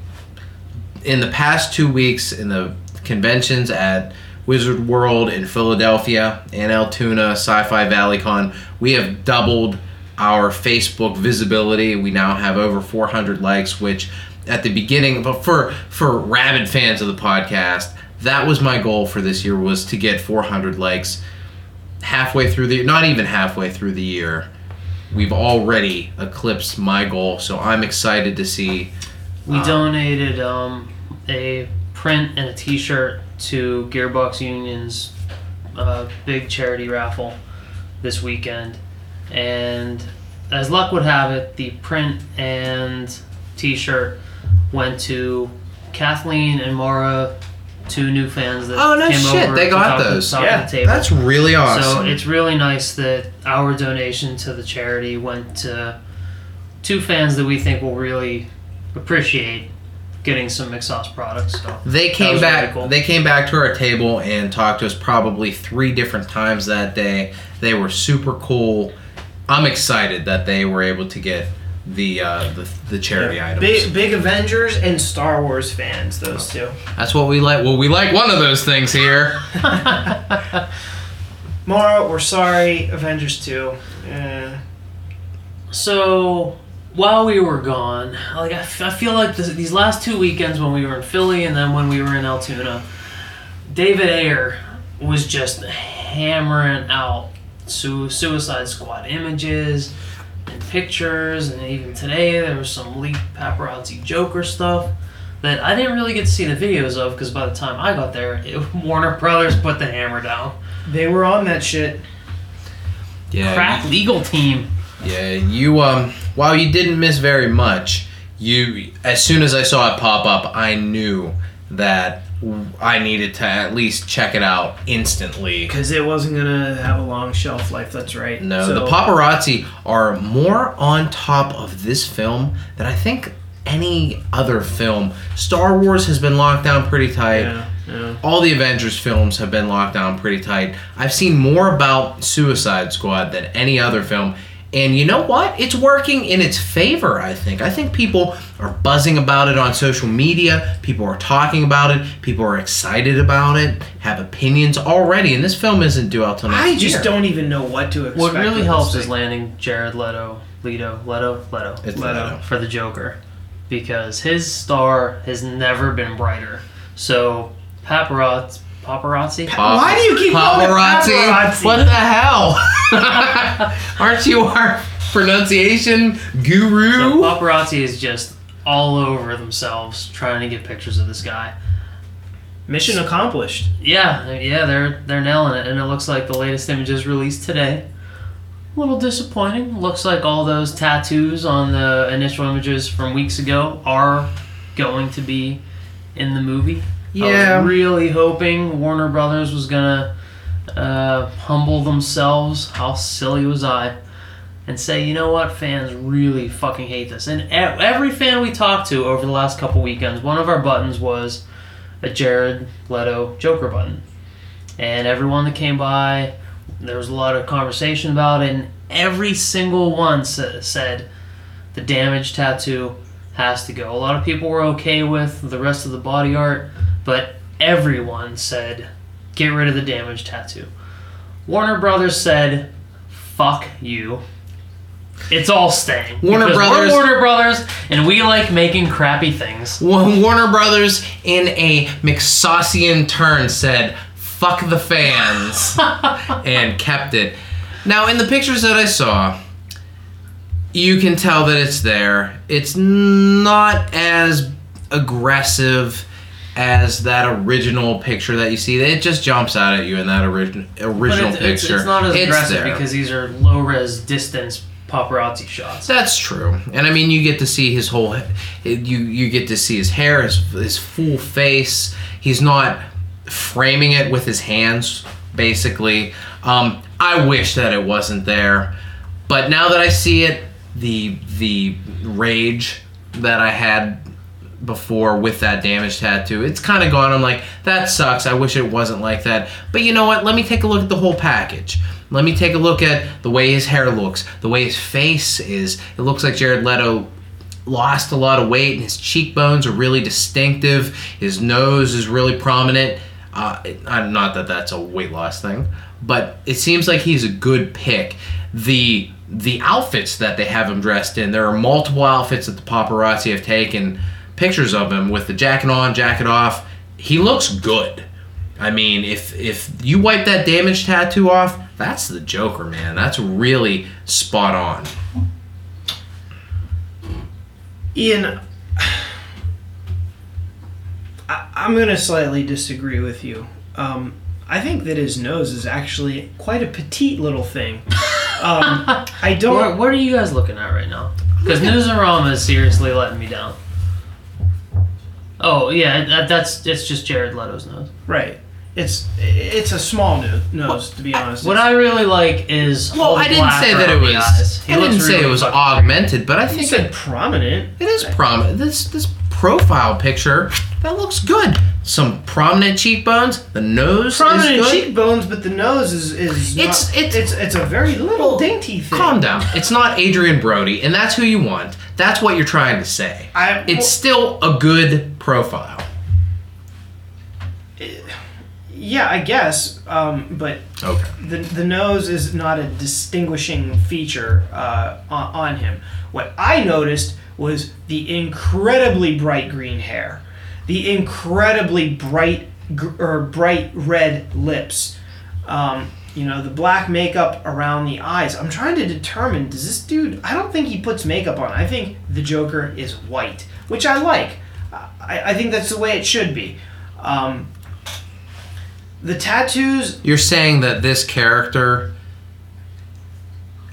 in the past 2 weeks in the conventions at Wizard World in Philadelphia and Altoona Sci-Fi Valley Con, we have doubled our Facebook visibility. We now have over 400 likes, which at the beginning, but for for rabid fans of the podcast, that was my goal for this year was to get 400 likes halfway through the not even halfway through the year we've already eclipsed my goal so i'm excited to see We Um, donated um, a print and a T-shirt to Gearbox Union's uh, big charity raffle this weekend, and as luck would have it, the print and T-shirt went to Kathleen and Mara, two new fans that oh no came shit over they to got talk, those talk Yeah, at the table. that's really awesome. So awesome it's really nice that our donation to the charity went to two fans that we think will really appreciate getting some McSauce products. So they came was back really cool. they came back to our table and talked to us probably three different times that day they were super cool i'm excited that they were able to get the uh, the, the charity items Big, big Avengers and Star Wars fans, those two. that's what we like well we like one of those things here Mara, we're sorry. Avengers 2. Eh. So while we were gone, like I, f- I feel like this, these last two weekends when we were in Philly and then when we were in Altoona, David Ayer was just hammering out su- Suicide Squad images and pictures, and even today there was some leaked paparazzi Joker stuff that I didn't really get to see the videos of because by the time I got there, it, Warner Brothers put the hammer down. They were on that shit. yeah Crack legal team. Yeah, you um while you didn't miss very much, you as soon as I saw it pop up, I knew that I needed to at least check it out instantly. Because it wasn't going to have a long shelf life, that's right. No, So- the paparazzi are more on top of this film than I think any other film. Star Wars has been locked down pretty tight. Yeah, yeah. All the Avengers films have been locked down pretty tight. I've seen more about Suicide Squad than any other film. And you know what? It's working in its favor, I think. I think people are buzzing about it on social media. People are talking about it. People are excited about it, have opinions already. And this film isn't due out till next I just year. don't even know what to expect. What really helps this is landing Jared Leto, Leto, Leto, Leto, It's Leto. Leto. for the Joker, because his star has never been brighter. So paparazzi, paparazzi. Pop- Why do you keep calling it paparazzi? What the hell? Aren't you our pronunciation So guru? paparazzi is just all over themselves trying to get pictures of this guy. Mission accomplished. Yeah, yeah, they're they're nailing it, and it looks like the latest images released today. A little disappointing. Looks like all those tattoos on the initial images from weeks ago are going to be in the movie. I Yeah. was really hoping Warner Brothers was gonna uh, humble themselves. How silly was I? And say, you know what, fans really fucking hate this. And every fan we talked to over the last couple weekends, one of our buttons was a Jared Leto Joker button. And everyone that came by, there was a lot of conversation about it, and every single one sa- said the damage tattoo has to go. A lot of people were okay with the rest of the body art, but everyone said get rid of the damage tattoo. Warner Brothers said, fuck you. It's all staying. Warner Because Brothers- We're Warner Brothers, and we like making crappy things. Warner Brothers, in a McSaucian turn, said, fuck the fans, and kept it. Now, in the pictures that I saw, you can tell that it's there. It's not as aggressive as that original picture that you see. It just jumps out at you in that origin, original but it's, it's, picture. it's not as It's aggressive there. because these are low res distance paparazzi shots. That's true, and I mean you get to see his whole, you you get to see his hair, his his full face. He's not framing it with his hands, basically. Um, I wish that it wasn't there, but now that I see it, the the rage that I had before with that damage tattoo. It's kind of gone. I'm like, that sucks. I wish it wasn't like that. But you know what? Let me take a look at the whole package. Let me take a look at the way his hair looks, the way his face is. It looks like Jared Leto lost a lot of weight, and his cheekbones are really distinctive. His nose is really prominent. Uh, not that that's a weight loss thing, but it seems like he's a good pick. The the outfits that they have him dressed in, there are multiple outfits that the paparazzi have taken pictures of him with the jacket on, jacket off. He looks good. I mean, if if you wipe that damage tattoo off, that's the Joker, man. That's really spot on. Ian, I, I'm going to slightly disagree with you. Um, I think that his nose is actually quite a petite little thing. Um, I don't. What, what are you guys looking at right now? Because Newsarama is seriously letting me down. Oh yeah, that, that's it's just Jared Leto's nose. Right. It's it's a small no- nose, to be honest. What I really like is Well, the I didn't black say that it around the was. eyes. He I looks didn't say really it was fucking- augmented, but I you think said it, prominent. it is prominent. This this profile picture that looks good. Some prominent cheekbones. The nose Prominent is good. cheekbones, but the nose is is It's- not, it's- it's it's a very little dainty thing. Calm down. It's not Adrien Brody, and that's who you want. That's what you're trying to say. I, It's still a good profile. yeah, I guess, um, but Okay. the the nose is not a distinguishing feature uh, on, on him. What I noticed was the incredibly bright green hair, the incredibly bright gr- or bright red lips. Um, you know, the black makeup around the eyes. I'm trying to determine does this dude. I don't think he puts makeup on. I think the Joker is white, which I like. I, I think that's the way it should be. Um, the tattoos You're saying that this character,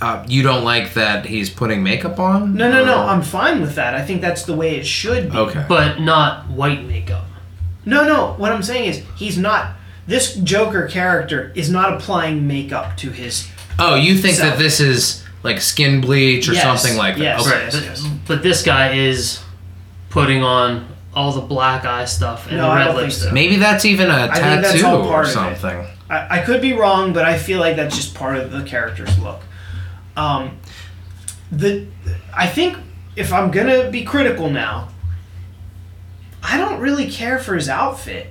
uh, you don't like that he's putting makeup on? No, no, no. I'm fine with that. I think that's the way it should be. Okay. but not white makeup. No, no. What I'm saying is he's not. This Joker character is not applying makeup to his. Oh, you think So- that this is like skin bleach or Yes, something like that? yes. Okay. Yes, but, yes. but this guy is putting on all the black eye stuff and No, the red don't lipstick. so. Maybe that's even a tattoo all or part of something. I, I could be wrong, but I feel like that's just part of the character's look. Um, the I think if I'm gonna be critical now, I don't really care for his outfit.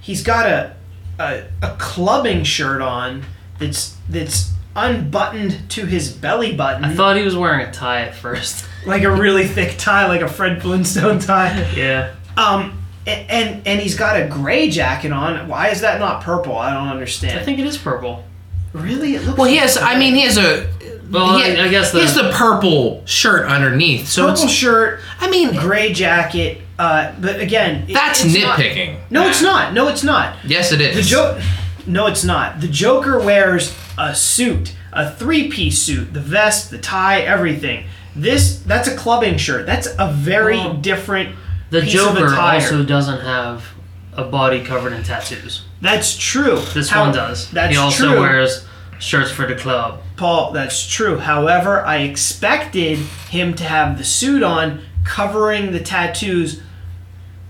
He's got a a, a clubbing shirt on that's that's unbuttoned to his belly button. I thought he was wearing a tie at first. like a really thick tie, like a Fred Flintstone tie. yeah. Um, a- and and he's got a gray jacket on. Why is that not purple? I don't understand. I think it is purple. really, it looks. Well, he like has. I mean, he has a. Well, he, I- I guess he has the- the purple shirt underneath. So purple it's. shirt, I mean, gray jacket. Uh, but again, it- that's it's not- nitpicking. no, it's not. No, it's not. Yes, it is. The joke. No, it's not. The Joker wears a suit, a three-piece suit, the vest, the tie, everything. This that's a clubbing shirt. That's a very Well, different. The Joker also doesn't have a body covered in tattoos. That's true. This How- one does. That's true. he also true. wears shirts for the club. Paul, that's true. However, I expected him to have the suit on covering the tattoos,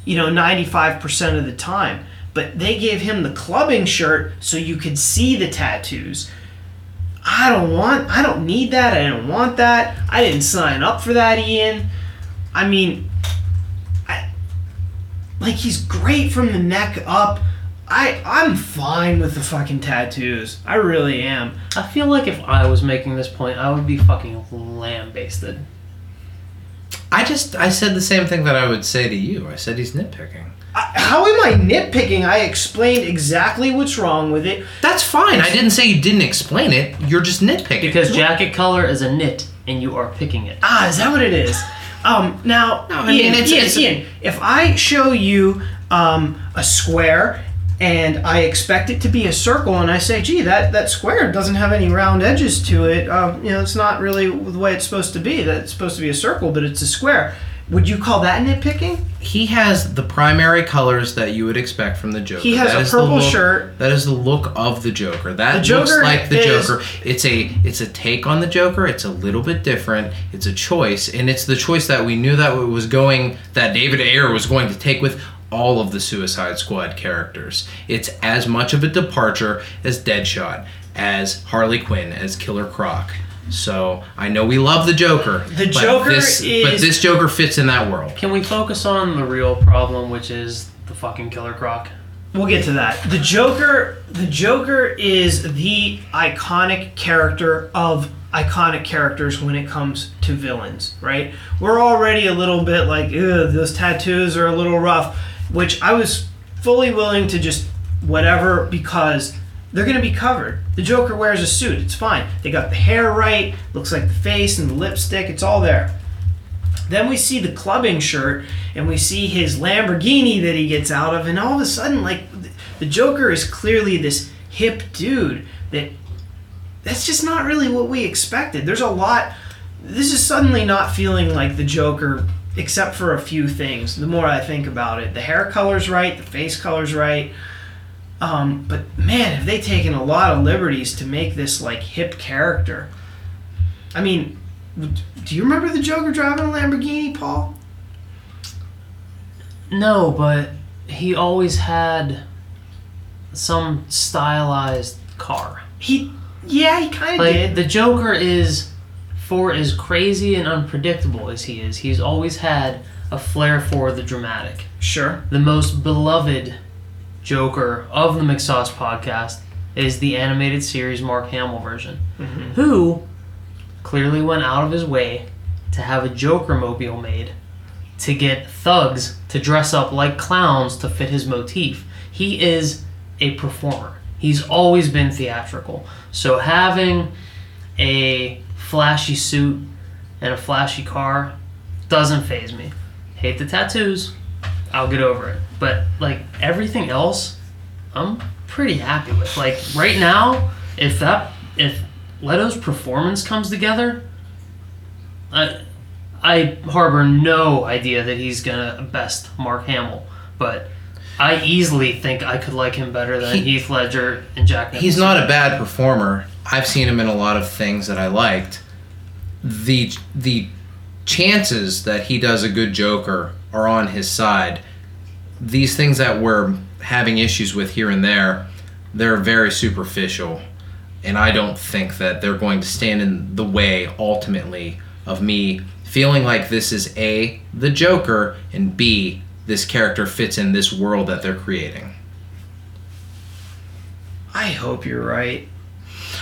you know, 95% of the time. But they gave him the clubbing shirt so you could see the tattoos. I don't want, I don't need that. I don't want that. I didn't sign up for that, Ian. I mean, I, like he's great from the neck up. I I'm fine with the fucking tattoos. I really am. I feel like if I was making this point, I would be fucking lambasted. I just. I said the same thing that I would say to you. I said he's nitpicking. I, how am I nitpicking? I explained exactly what's wrong with it. That's fine. I didn't say you didn't explain it. You're just nitpicking. Because jacket color is a knit, and you are picking it. Ah, is that what it is? Um, now, No, I Ian, mean, it's- Ian, it's- Ian, if I show you um, a square and I expect it to be a circle, and I say, "Gee, that that square doesn't have any round edges to it," um, you know, it's not really the way it's supposed to be. That's supposed to be a circle, but it's a square. Would you call that nitpicking? He has the primary colors that you would expect from the Joker. He has That a purple look- shirt. That is the look of the Joker. That The Joker looks like the is- Joker. It's a it's a take on the Joker. It's a little bit different. It's a choice, and it's the choice that we knew that it was going that David Ayer was going to take with all of the Suicide Squad characters. It's as much of a departure as Deadshot, as Harley Quinn, as Killer Croc. So I know we love the Joker. The but Joker this, but this Joker fits in that world. Can we focus on the real problem, which is the fucking Killer Croc? We'll get to that. The Joker, the Joker is the iconic character of iconic characters when it comes to villains, right? We're already a little bit like, Ugh, those tattoos are a little rough, which I was fully willing to just whatever because they're going to be covered. The Joker wears a suit, it's fine. They got the hair right, looks like the face and the lipstick, it's all there. Then we see the clubbing shirt and we see his Lamborghini that he gets out of, and all of a sudden, like, the Joker is clearly this hip dude that that's just not really what we expected. There's a lot. This is suddenly not feeling like the Joker, except for a few things. The more I think about it, the hair color's right, the face color's right. Um, but man, have they taken a lot of liberties to make this like hip character? I mean, do you remember the Joker driving a Lamborghini, Paul? No, but he always had some stylized car. He, yeah, he kind of Like did. the Joker is, for as crazy and unpredictable as he is, he's always had a flair for the dramatic. Sure. The most beloved Joker of the McSauce podcast is the animated series Mark Hamill version, mm-hmm. who clearly went out of his way to have a Joker mobile made to get thugs to dress up like clowns to fit his motif. He is a performer. He's always been theatrical. So having a flashy suit and a flashy car doesn't phase me. Hate the tattoos. I'll get over it. But like everything else, I'm pretty happy with. Like right now, if that if Leto's performance comes together, I I harbor no idea that he's gonna best Mark Hamill, but I easily think I could like him better than He- Heath Ledger and Jack. He's not a bad performer. I've seen him in a lot of things that I liked. The the chances that he does a good Joker are on his side. These things that we're having issues with here and there, they're very superficial. And I don't think that they're going to stand in the way ultimately of me feeling like this is A, the Joker, and B, this character fits in this world that they're creating. I hope you're right.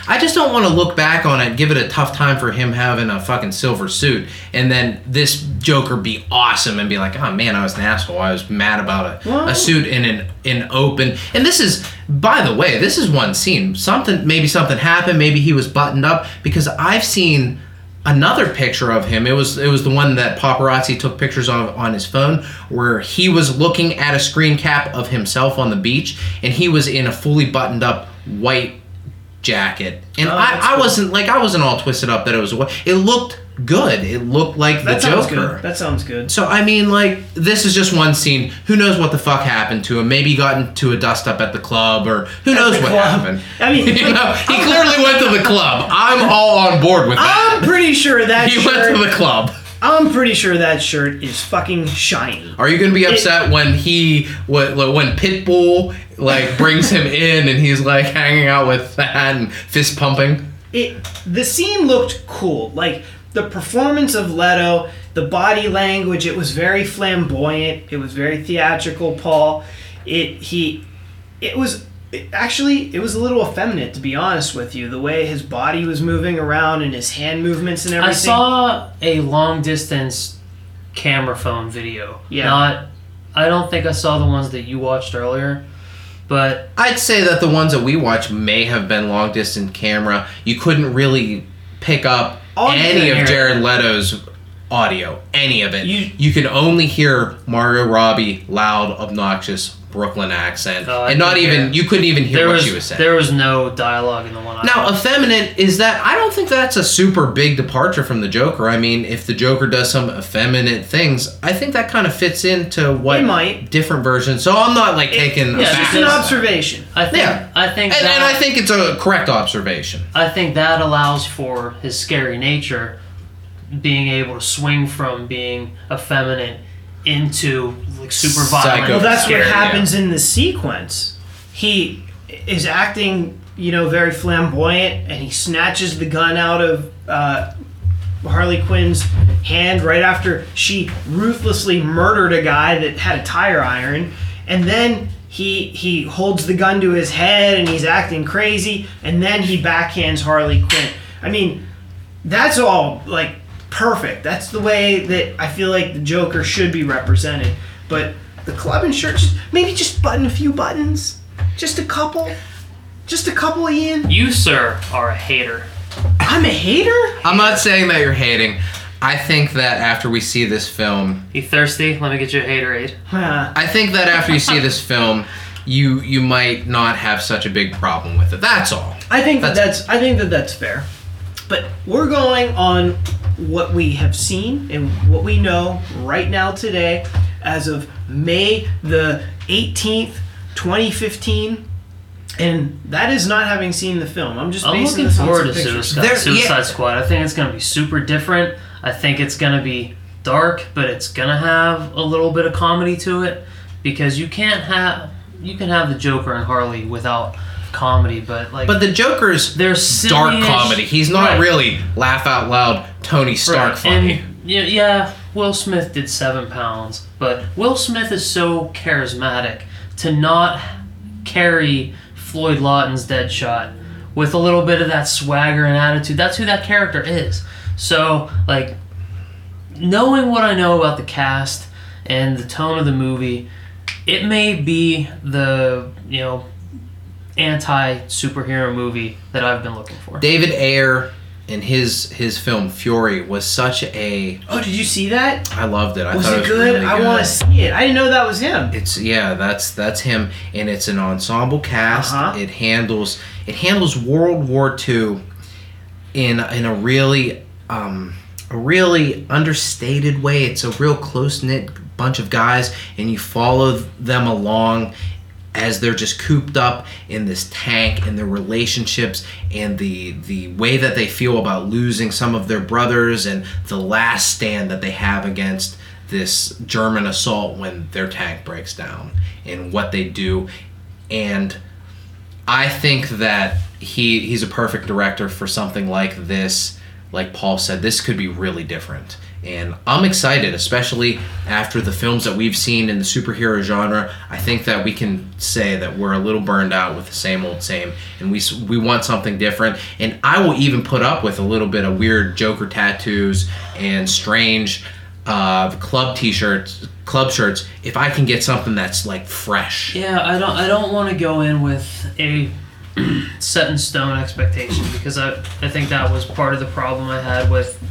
I just don't want to look back on it, give it a tough time for him having a fucking silver suit, and then this Joker be awesome and be like, oh man, I was an asshole. I was mad about a, a suit in an in open. And this is, by the way, this is one scene. Something maybe something happened. Maybe he was buttoned up because I've seen another picture of him. It was it was the one that paparazzi took pictures of on his phone, where he was looking at a screen cap of himself on the beach, and he was in a fully buttoned up white jacket. And Oh, I, I cool. wasn't like I wasn't all twisted up that it was a. It looked good. It looked like That the Joker. good. That sounds good. So I mean, like this is just one scene. Who knows what the fuck happened to him? Maybe he got into a dust up at the club, or who knows what club. happened. I mean, you know, he clearly went to the club. I'm all on board with that. I'm pretty sure that he shirt. went to the club. I'm pretty sure that shirt is fucking shiny. Are you gonna be upset when he when Pitbull like brings him in and he's like hanging out with that and fist pumping? It the scene looked cool. Like the performance of Leto, the body language, it was very flamboyant. It was very theatrical, Paul. It he it was it, actually it was a little effeminate to be honest with you. The way his body was moving around and his hand movements and everything. I saw a long distance camera phone video. Yeah. Not I don't think I saw the ones that you watched earlier. But I'd say that the ones that we watch may have been long distance camera. You couldn't really pick up any of Jared Leto's audio, any of it. You- You, can only hear Margot Robbie loud, obnoxious Brooklyn accent, Oh, and not even yeah. you couldn't even hear There what was she was saying. there was no dialogue in the one. I Now, watched. effeminate is that I don't think that's a super big departure from the Joker. I mean, if the Joker does some effeminate things, I think that kind of fits into what It might. different versions. So I'm not like taking yeah, It's just an observation. I think Yeah. I think and, that, and I think it's a correct observation. I think that allows for his scary nature being able to swing from being effeminate into like super violent. Well, that's Scary, what yeah. happens in the sequence. He is acting, you know, very flamboyant, and he snatches the gun out of uh, Harley Quinn's hand right after she ruthlessly murdered a guy that had a tire iron, and then he he holds the gun to his head and he's acting crazy, and then he backhands Harley Quinn. I mean, that's all like perfect. That's the way that I feel like the Joker should be represented. But the club and shirt, just, maybe just button a few buttons, just a couple, just a couple, Ian. You, sir, are a hater. I'm a hater. I'm not saying that you're hating. I think that after we see this film, You thirsty? Let me get you a haterade. Huh. I think that after you see this film, you you might not have such a big problem with it. That's all. I think that That's- that's I think that that's fair. But we're going on what we have seen and what we know right now today as of May the 18th, 2015. And that is not having seen the film. I'm just I'm basing looking forward to pictures. Suicide, There- Suicide yeah. Squad. I think it's gonna be super different. I think it's gonna be dark, but it's gonna have a little bit of comedy to it because you can't have you can have the Joker and Harley without comedy, but like But the Joker's there's dark comedy. He's not really laugh out loud Tony Stark funny. And yeah, yeah, Will Smith did seven pounds, but Will Smith is so charismatic to not carry Floyd Lawton's Deadshot with a little bit of that swagger and attitude. That's who that character is. So, like, knowing what I know about the cast and the tone of the movie, it may be the you know anti superhero movie that I've been looking for. David Ayer in his his film Fury was such a Oh, did you see that? I loved it. I Was thought it it was good? really I good. want to see it. I didn't know that was him. It's yeah, that's that's him, and it's an ensemble cast. Uh-huh. It handles it handles World War II in in a really um, a really understated way. It's a real close knit bunch of guys, and you follow them along as they're just cooped up in this tank and their relationships and the the way that they feel about losing some of their brothers and the last stand that they have against this German assault when their tank breaks down and what they do. And I think that he he's a perfect director for something like this. Like Paul said this could be really different and I'm excited especially after the films that we've seen in the superhero genre I think that we can say that we're a little burned out with the same old same and we we want something different and I will even put up with a little bit of weird joker tattoos and strange uh, club t-shirts club shirts if I can get something that's like fresh Yeah, I don't. I don't want to go in with a set in stone expectation because I, I think that was part of the problem I had with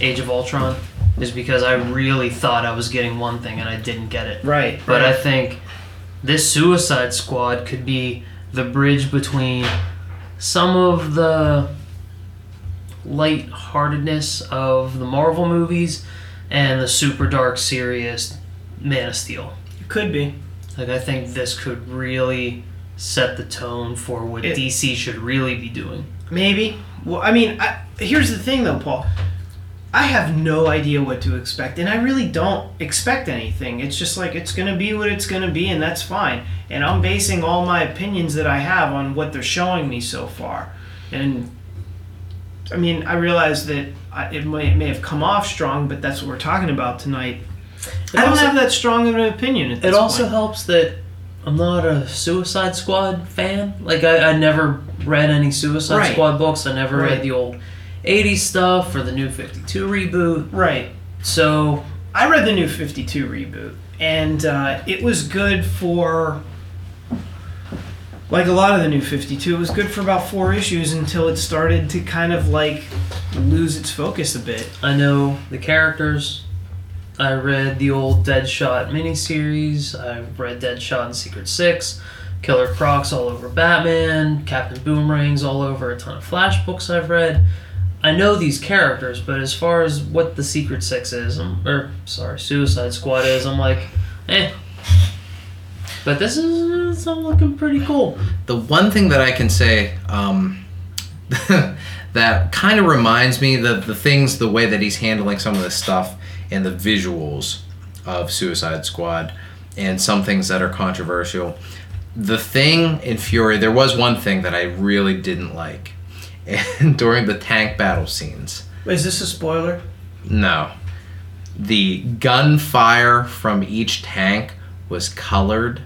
Age of Ultron, is because I really thought I was getting one thing and I didn't get it. Right. But I think this Suicide Squad could be the bridge between some of the lightheartedness of the Marvel movies and the super dark, serious Man of Steel. it could be. Like I think this could really set the tone for what It- DC should really be doing. Maybe. Well, I mean, I, here's the thing though, Paul. I have no idea what to expect, and I really don't expect anything. It's just like it's gonna be what it's gonna be, and that's fine. And I'm basing all my opinions that I have on what they're showing me so far. And I mean, I realize that I, it may, it may have come off strong, but that's what we're talking about tonight. It I don't also- have that strong of an opinion. At It also point. helps that I'm not a Suicide Squad fan. Like I, I never read any Suicide Right. Squad books. I never Right. read the old 80s stuff or the new 52 reboot. right. So I read the new 52 reboot, and uh, it was good for. Like a lot of the new 52, it was good for about four issues until it started to kind of like lose its focus a bit. I know the characters. I read the old Deadshot miniseries. I've read Deadshot and Secret Six, Killer Crocs all over Batman, Captain Boomerang's all over a ton of Flash books I've read. I know these characters, but as far as what the Secret Six is, I'm, or sorry, Suicide Squad is, I'm like, eh. But this is it's all looking pretty cool. The one thing that I can say um, that kind of reminds me that the things the way that he's handling some of this stuff and the visuals of Suicide Squad and some things that are controversial. The thing in Fury, there was one thing that I really didn't like, and during the tank battle scenes. Is this a spoiler? No. The gunfire from each tank was colored.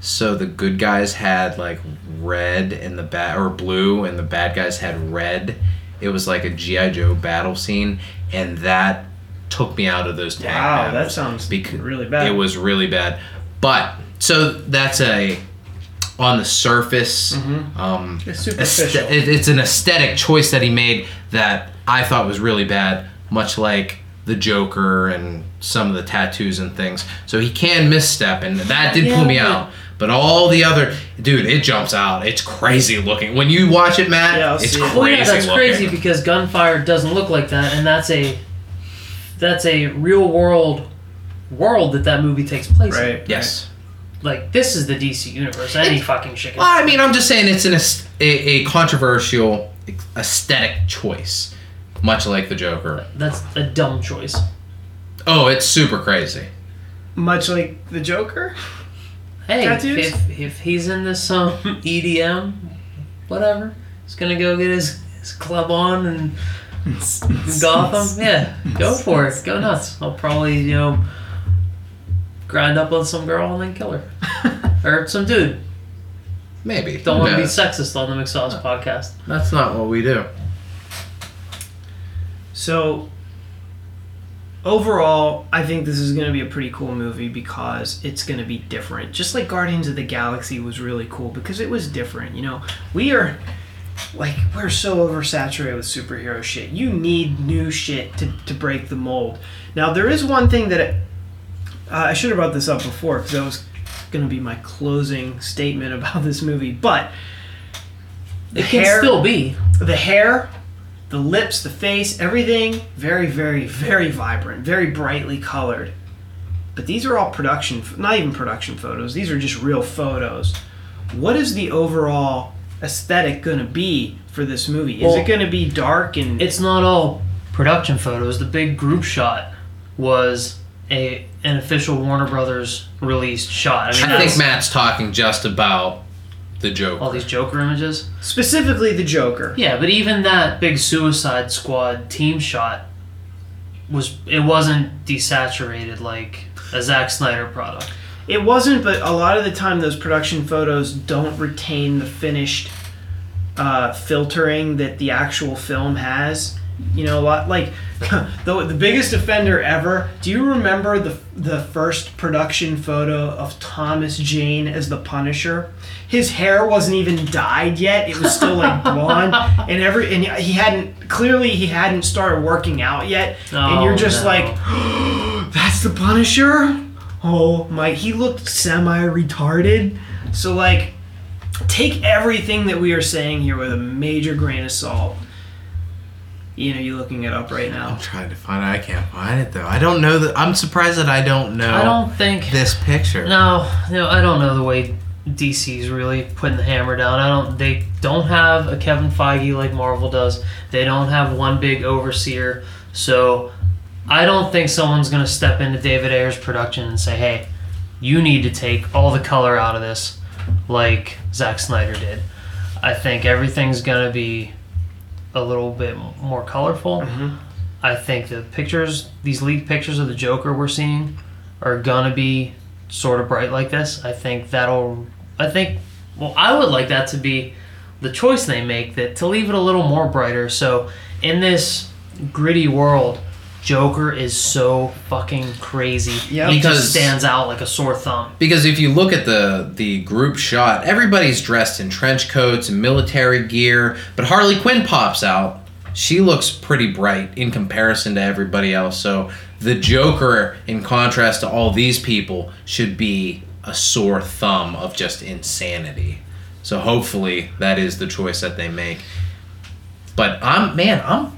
So the good guys had like red and the bad or blue and the bad guys had red. It was like a GI Joe battle scene and that took me out of those tank Wow, that sounds because really bad. It was really bad. But so that's a on the surface um It's superficial. aesthe- it's an aesthetic choice that he made that I thought was really bad, much like the Joker and some of the tattoos and things. So he can misstep, and that did pull me Yeah, but- out. But all the other, dude, it jumps out. It's crazy looking. When you watch it, Matt, Yeah, it's it. crazy Well, yeah, that's looking. crazy because gunfire doesn't look like that, and that's a that's a real world world that that movie takes place in. right. Yes. Like this is the DC universe. Any fucking shit. Well, I mean, I'm just saying it's an a, a controversial aesthetic choice, much like the Joker. That's a dumb choice. Oh, it's super crazy. Much like the Joker. Hey, Tattoos? if, if he's in this um, EDM, whatever, he's gonna go get his, his club on and Gotham. Yeah, go for it. Go nuts. I'll probably you know grind up on some girl and then kill her or some dude. Maybe. Don't want to No, be sexist on the McSauce podcast. That's not what we do. So overall, I think this is going to be a pretty cool movie because it's going to be different. Just like Guardians of the Galaxy was really cool because it was different. You know, we are like we're so oversaturated with superhero shit. You need new shit to to break the mold. Now there is one thing that uh, I should have brought this up before because that was going to be my closing statement about this movie, but. It can still be. the hair, the lips, the face, everything very, very, very vibrant, very brightly colored. But these are all production, not even production photos. These are just real photos. What is the overall aesthetic going to be for this movie? Is it going to be dark and It's not all production photos. The big group shot was a an official Warner Brothers released shot. I mean, I think Matt's talking just about the Joker. all these Joker images. specifically the Joker? Yeah, but even that big Suicide Squad team shot was it wasn't desaturated like a Zack Snyder product. It wasn't, but a lot of the time those production photos don't retain the finished uh, filtering that the actual film has. You know, a lot like the the biggest offender ever. Do you remember the the first production photo of Thomas Jane as the Punisher? His hair wasn't even dyed yet; it was still like blonde, and every and he hadn't clearly he hadn't started working out yet. and you're Oh, just no. like, that's the Punisher. Oh my, he looked semi retarded. So like, take everything that we are saying here with a major grain of salt. Ian, are you looking it up right now? I'm trying to find it. I can't find it though. I don't know that. I'm surprised that I don't know I don't think this picture. No, no, I don't know the way DC's really putting the hammer down. I don't. They don't have a Kevin Feige like Marvel does. They don't have one big overseer. So I don't think someone's gonna step into David Ayer's production and say, "Hey, you need to take all the color out of this," like Zack Snyder did. I think everything's gonna be a little bit more colorful. Mm-hmm. I think the pictures, these leaked pictures of the Joker we're seeing, are gonna be sort of bright like this. I think that'll. I think. Well, I would like that to be the choice they make. That to leave it a little more brighter. So in this gritty world, Joker is so fucking crazy. Yeah. he Because- just stands out like a sore thumb. Because if you look at the the group shot, everybody's dressed in trench coats and military gear, but Harley Quinn pops out. She looks pretty bright in comparison to everybody else. So the Joker, in contrast to all these people, should be a sore thumb of just insanity. So hopefully that is the choice that they make. But I'm man, I'm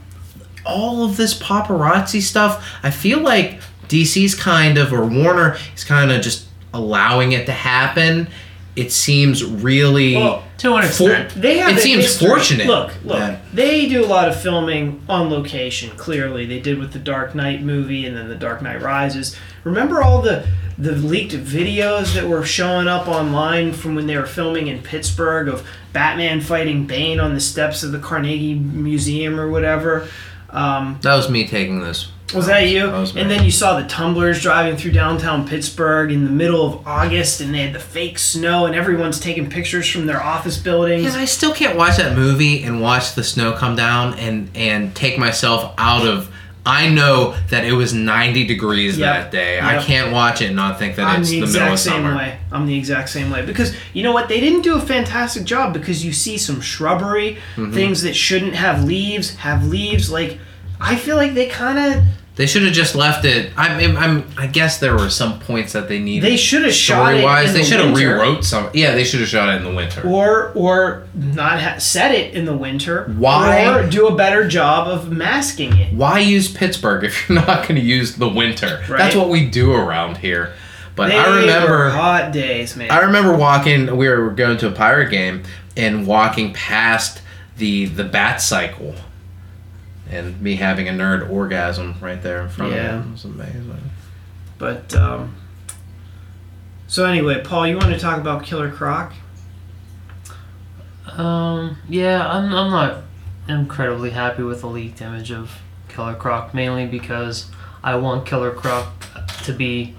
all of this paparazzi stuff. I feel like DC's kind of or Warner is kind of just allowing it to happen. It seems really Well, To an for- extent. They have it seems history. fortunate. Look, look. that- They do a lot of filming on location. Clearly, they did with the Dark Knight movie and then the Dark Knight Rises. Remember all the the leaked videos that were showing up online from when they were filming in Pittsburgh of Batman fighting Bane on the steps of the Carnegie Museum or whatever. Um, that was me taking this. was that you? That was me. and then you saw the tumblers driving through downtown Pittsburgh in the middle of August, and they had the fake snow, and everyone's taking pictures from their office buildings. Yeah, I still can't watch that movie and watch the snow come down and and take myself out of. I know that it was 90 degrees Yep. that day. I can't watch it and not think that I'm it's the the, exact middle of same way. I'm the exact same way because you know what? They didn't do a fantastic job because you see some shrubbery, Mm-hmm. things that shouldn't have leaves have leaves. Like I feel like they kind of They should have just left it. I mean, I'm. I guess there were some points that they needed. they should have shot it story-wise. in They the should have rewrote some. Yeah, they should have shot it in the winter. or or not ha- set it in the winter. Why? Or do a better job of masking it. Why use Pittsburgh if you're not going to use the winter? Right. That's what we do around here. But They I remember. hot days, man. I remember walking. We were going to a pirate game and walking past the the bat cycle, and me having a nerd orgasm right there in front Yeah. of him was amazing. but um, so anyway, Paul, you want to talk about Killer Croc? Um, yeah, I'm, I'm not incredibly happy with the leaked image of Killer Croc, mainly because I want Killer Croc to be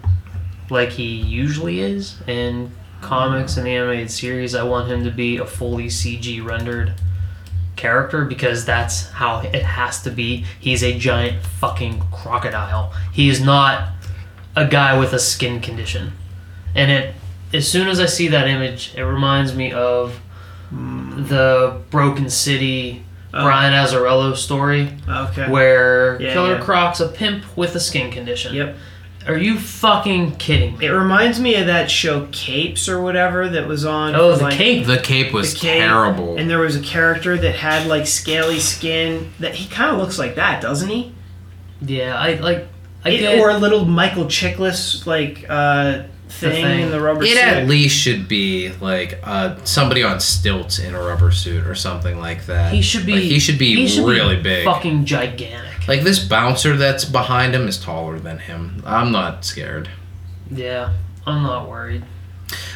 like he usually is in comics and the animated series. I want him to be a fully CG rendered character because that's how it has to be. He's a giant fucking crocodile. He is not a guy with a skin condition. And it as soon as I see that image, it reminds me of hmm. the Broken City Oh. Brian Azzarello story Okay. where Yeah, Killer yeah. Croc's a pimp with a skin condition. Yep. Are you fucking kidding me? It reminds me of that show Capes or whatever that was on. Oh, the like, cape. The cape was The Cape, terrible. And there was a character that had like scaly skin. That he kind of looks like that, doesn't he? Yeah, I like. I It- get. or a little Michael Chiklis like uh, thing, thing. in the rubber suit. it suit. at least should be like uh, somebody on stilts in a rubber suit or something like that. he should be. Like, he should be he should really be big. Fucking gigantic. Like this bouncer that's behind him is taller than him. I'm not scared. Yeah, I'm not worried.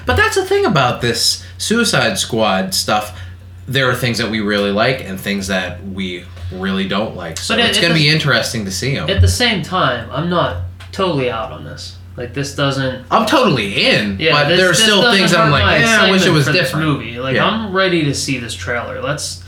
But that's the thing about this Suicide Squad stuff. There are things that we really like and things that we really don't like. So But it- it's going to be interesting to see them. At the same time, I'm not totally out on this. Like this doesn't. I'm totally in, Yeah, but this- there are still things I'm like, yeah, I wish it was for this different. movie. Like Yeah. I'm ready to see this trailer. Let's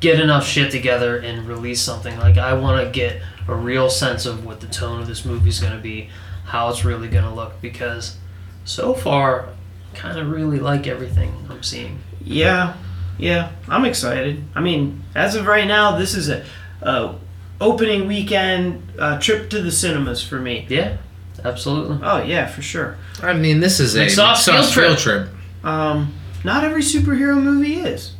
get enough shit together and release something. Like I want to get a real sense of what the tone of this movie is going to be, how it's really going to look. Because so far, kind of really like everything I'm seeing. Yeah, yeah, I'm excited. I mean, as of right now, this is a, a opening weekend uh, trip to the cinemas for me. Yeah, absolutely. Oh yeah, for sure. I mean, this is a McSauce field McSauce field trip. Um, not every superhero movie is.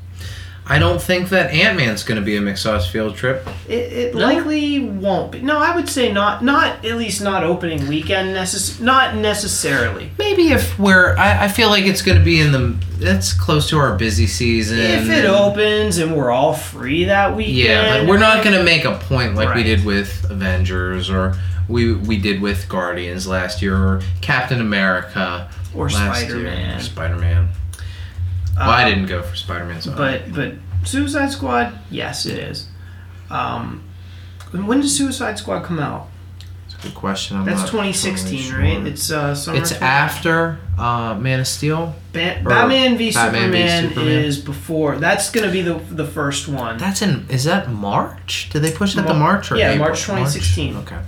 I don't think that Ant Man's going to be a McSauce field trip. It, it No? likely won't be. No, I would say not. Not at least not opening weekend. Necess- not necessarily. Maybe if we're, I, I feel like it's going to be in the, that's close to our busy season. If it and- opens and we're all free that weekend. Yeah, but we're not going to make a point like we did with Avengers or we we did with Guardians last year or Captain America or Spider Man. Spider Man. Well, I didn't go for Spider Man, so Uh, But but Suicide Squad, yes, it is. Um, when does Suicide Squad come out? it's a good question. I'm That's 2016, totally right? It's uh, summer. It's 20 after uh, Man of Steel. Ba- Batman v Batman v Superman, Superman. is before. That's gonna be the the first one. That's in. Is that March? Did they push that to Mar- March or yeah, April? March 2016. Okay.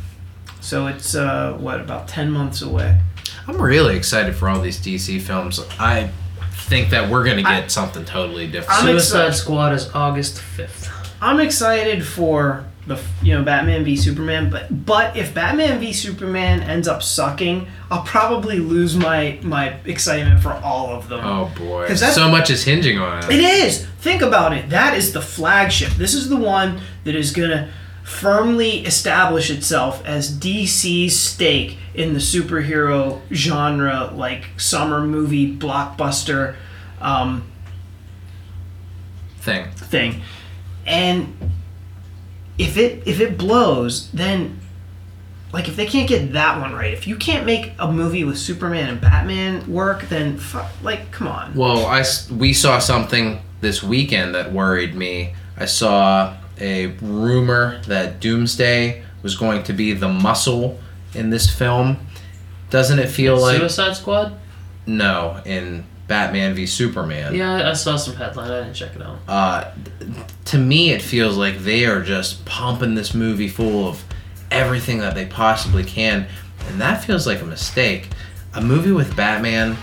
So it's uh, what about 10 months away. I'm really excited for all these DC films. I think that we're gonna get I- something totally different. I'm Suicide excited. Squad is August 5th. I'm excited for the you know Batman v Superman, but but if Batman v Superman ends up sucking, I'll probably lose my my excitement for all of them. Oh boy, 'Cause that's- so much is hinging on It it. is. Think about it. That is the flagship. This is the one that is going to firmly establish itself as DC's stake in the superhero genre, like summer movie blockbuster um, Thing. thing. And if it if it blows, then like if they can't get that one right, if you can't make a movie with Superman and Batman work, then fuck, like come on. Well, I we saw something this weekend that worried me. I saw a rumor that Doomsday was going to be the muscle in this film. Doesn't it feel like Suicide Squad? no in Batman v Superman? Yeah, I saw some headline. I didn't check it out. uh, to me, it feels like they are just pumping this movie full of everything that they possibly can, and that feels like a mistake. A movie with Batman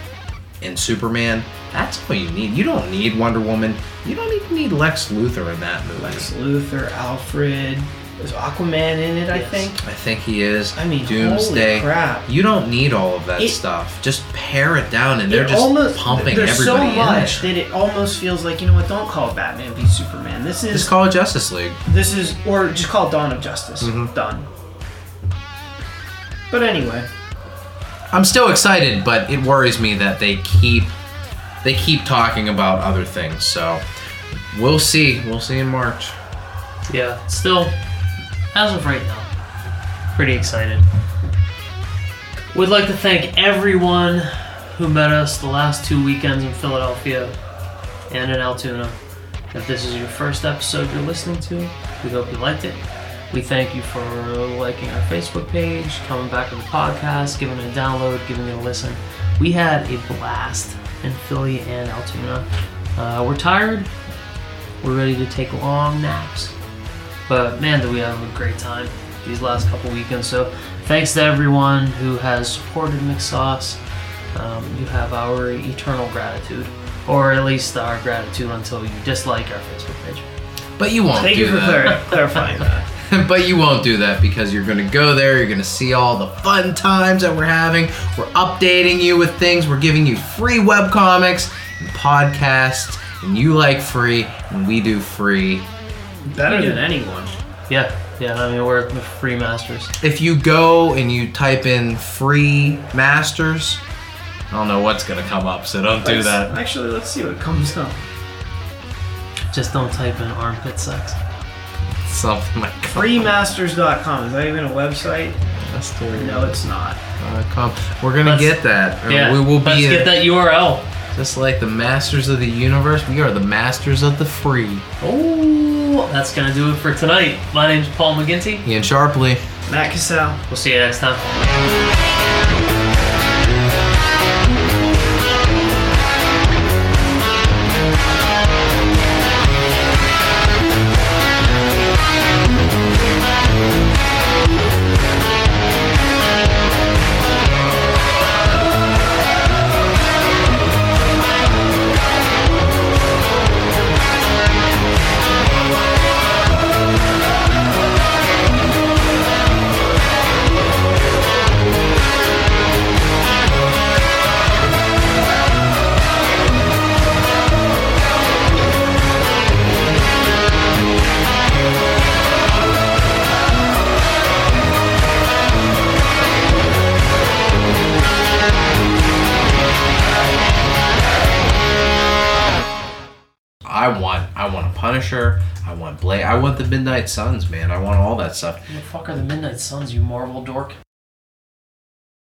and Superman, that's what you need. You don't need Wonder Woman. You don't even need Lex Luthor in that movie. Lex Luthor, Alfred, is Aquaman in it? I Yes. think. I think he is. I mean, Doomsday. holy crap! You don't need all of that It- stuff. Just pare it down, and they're just almost- pumping There's so everybody much in. that it almost feels like you know what? Don't call it Batman v Superman. This is Just call it Justice League. this is or just call it Dawn of Justice. Mhm. Done. But anyway, I'm still excited, but it worries me that they keep they keep talking about other things. So we'll see. We'll see in March. Yeah, still, as of right now, pretty excited. We'd like to thank everyone who met us the last two weekends in Philadelphia and in Altoona. If this is your first episode you're listening to, we hope you liked it. We thank you for liking our Facebook page, coming back to the podcast, giving it a download, giving it a listen. We had a blast in Philly and Altoona. Uh, we're tired. We're ready to take long naps. But man, do we have a great time these last couple weekends. So thanks to everyone who has supported McSauce. Um, you have our eternal gratitude, or at least our gratitude until you dislike our Facebook page. But you won't thank do you for that. clar- clarifying that. but you won't do that because you're going to go there. You're going to see all the fun times that we're having. We're updating you with things. We're giving you free webcomics and podcasts. And you like free, and we do free. Better than anyone. Yeah, yeah. I mean, we're free masters. If you go and you type in free masters, I don't know what's going to come up, so don't do Let's- that. Actually, let's see what comes up. Just don't type in armpit sex. Something like Freemasters.com. Is that even a website? That's Master. No, it's not. com. We're gonna Let's- get that. or Yeah, we will be. let's get that URL. just like the masters of the universe. We are the masters of the free. Oh, that's gonna do it for tonight. My name's Paul McGinty. Ian Sharpley. Matt Cassell. We'll see you next time. Blade. I want the Midnight Suns, man. I want all that stuff. Who the fuck are the Midnight Suns, you Marvel dork?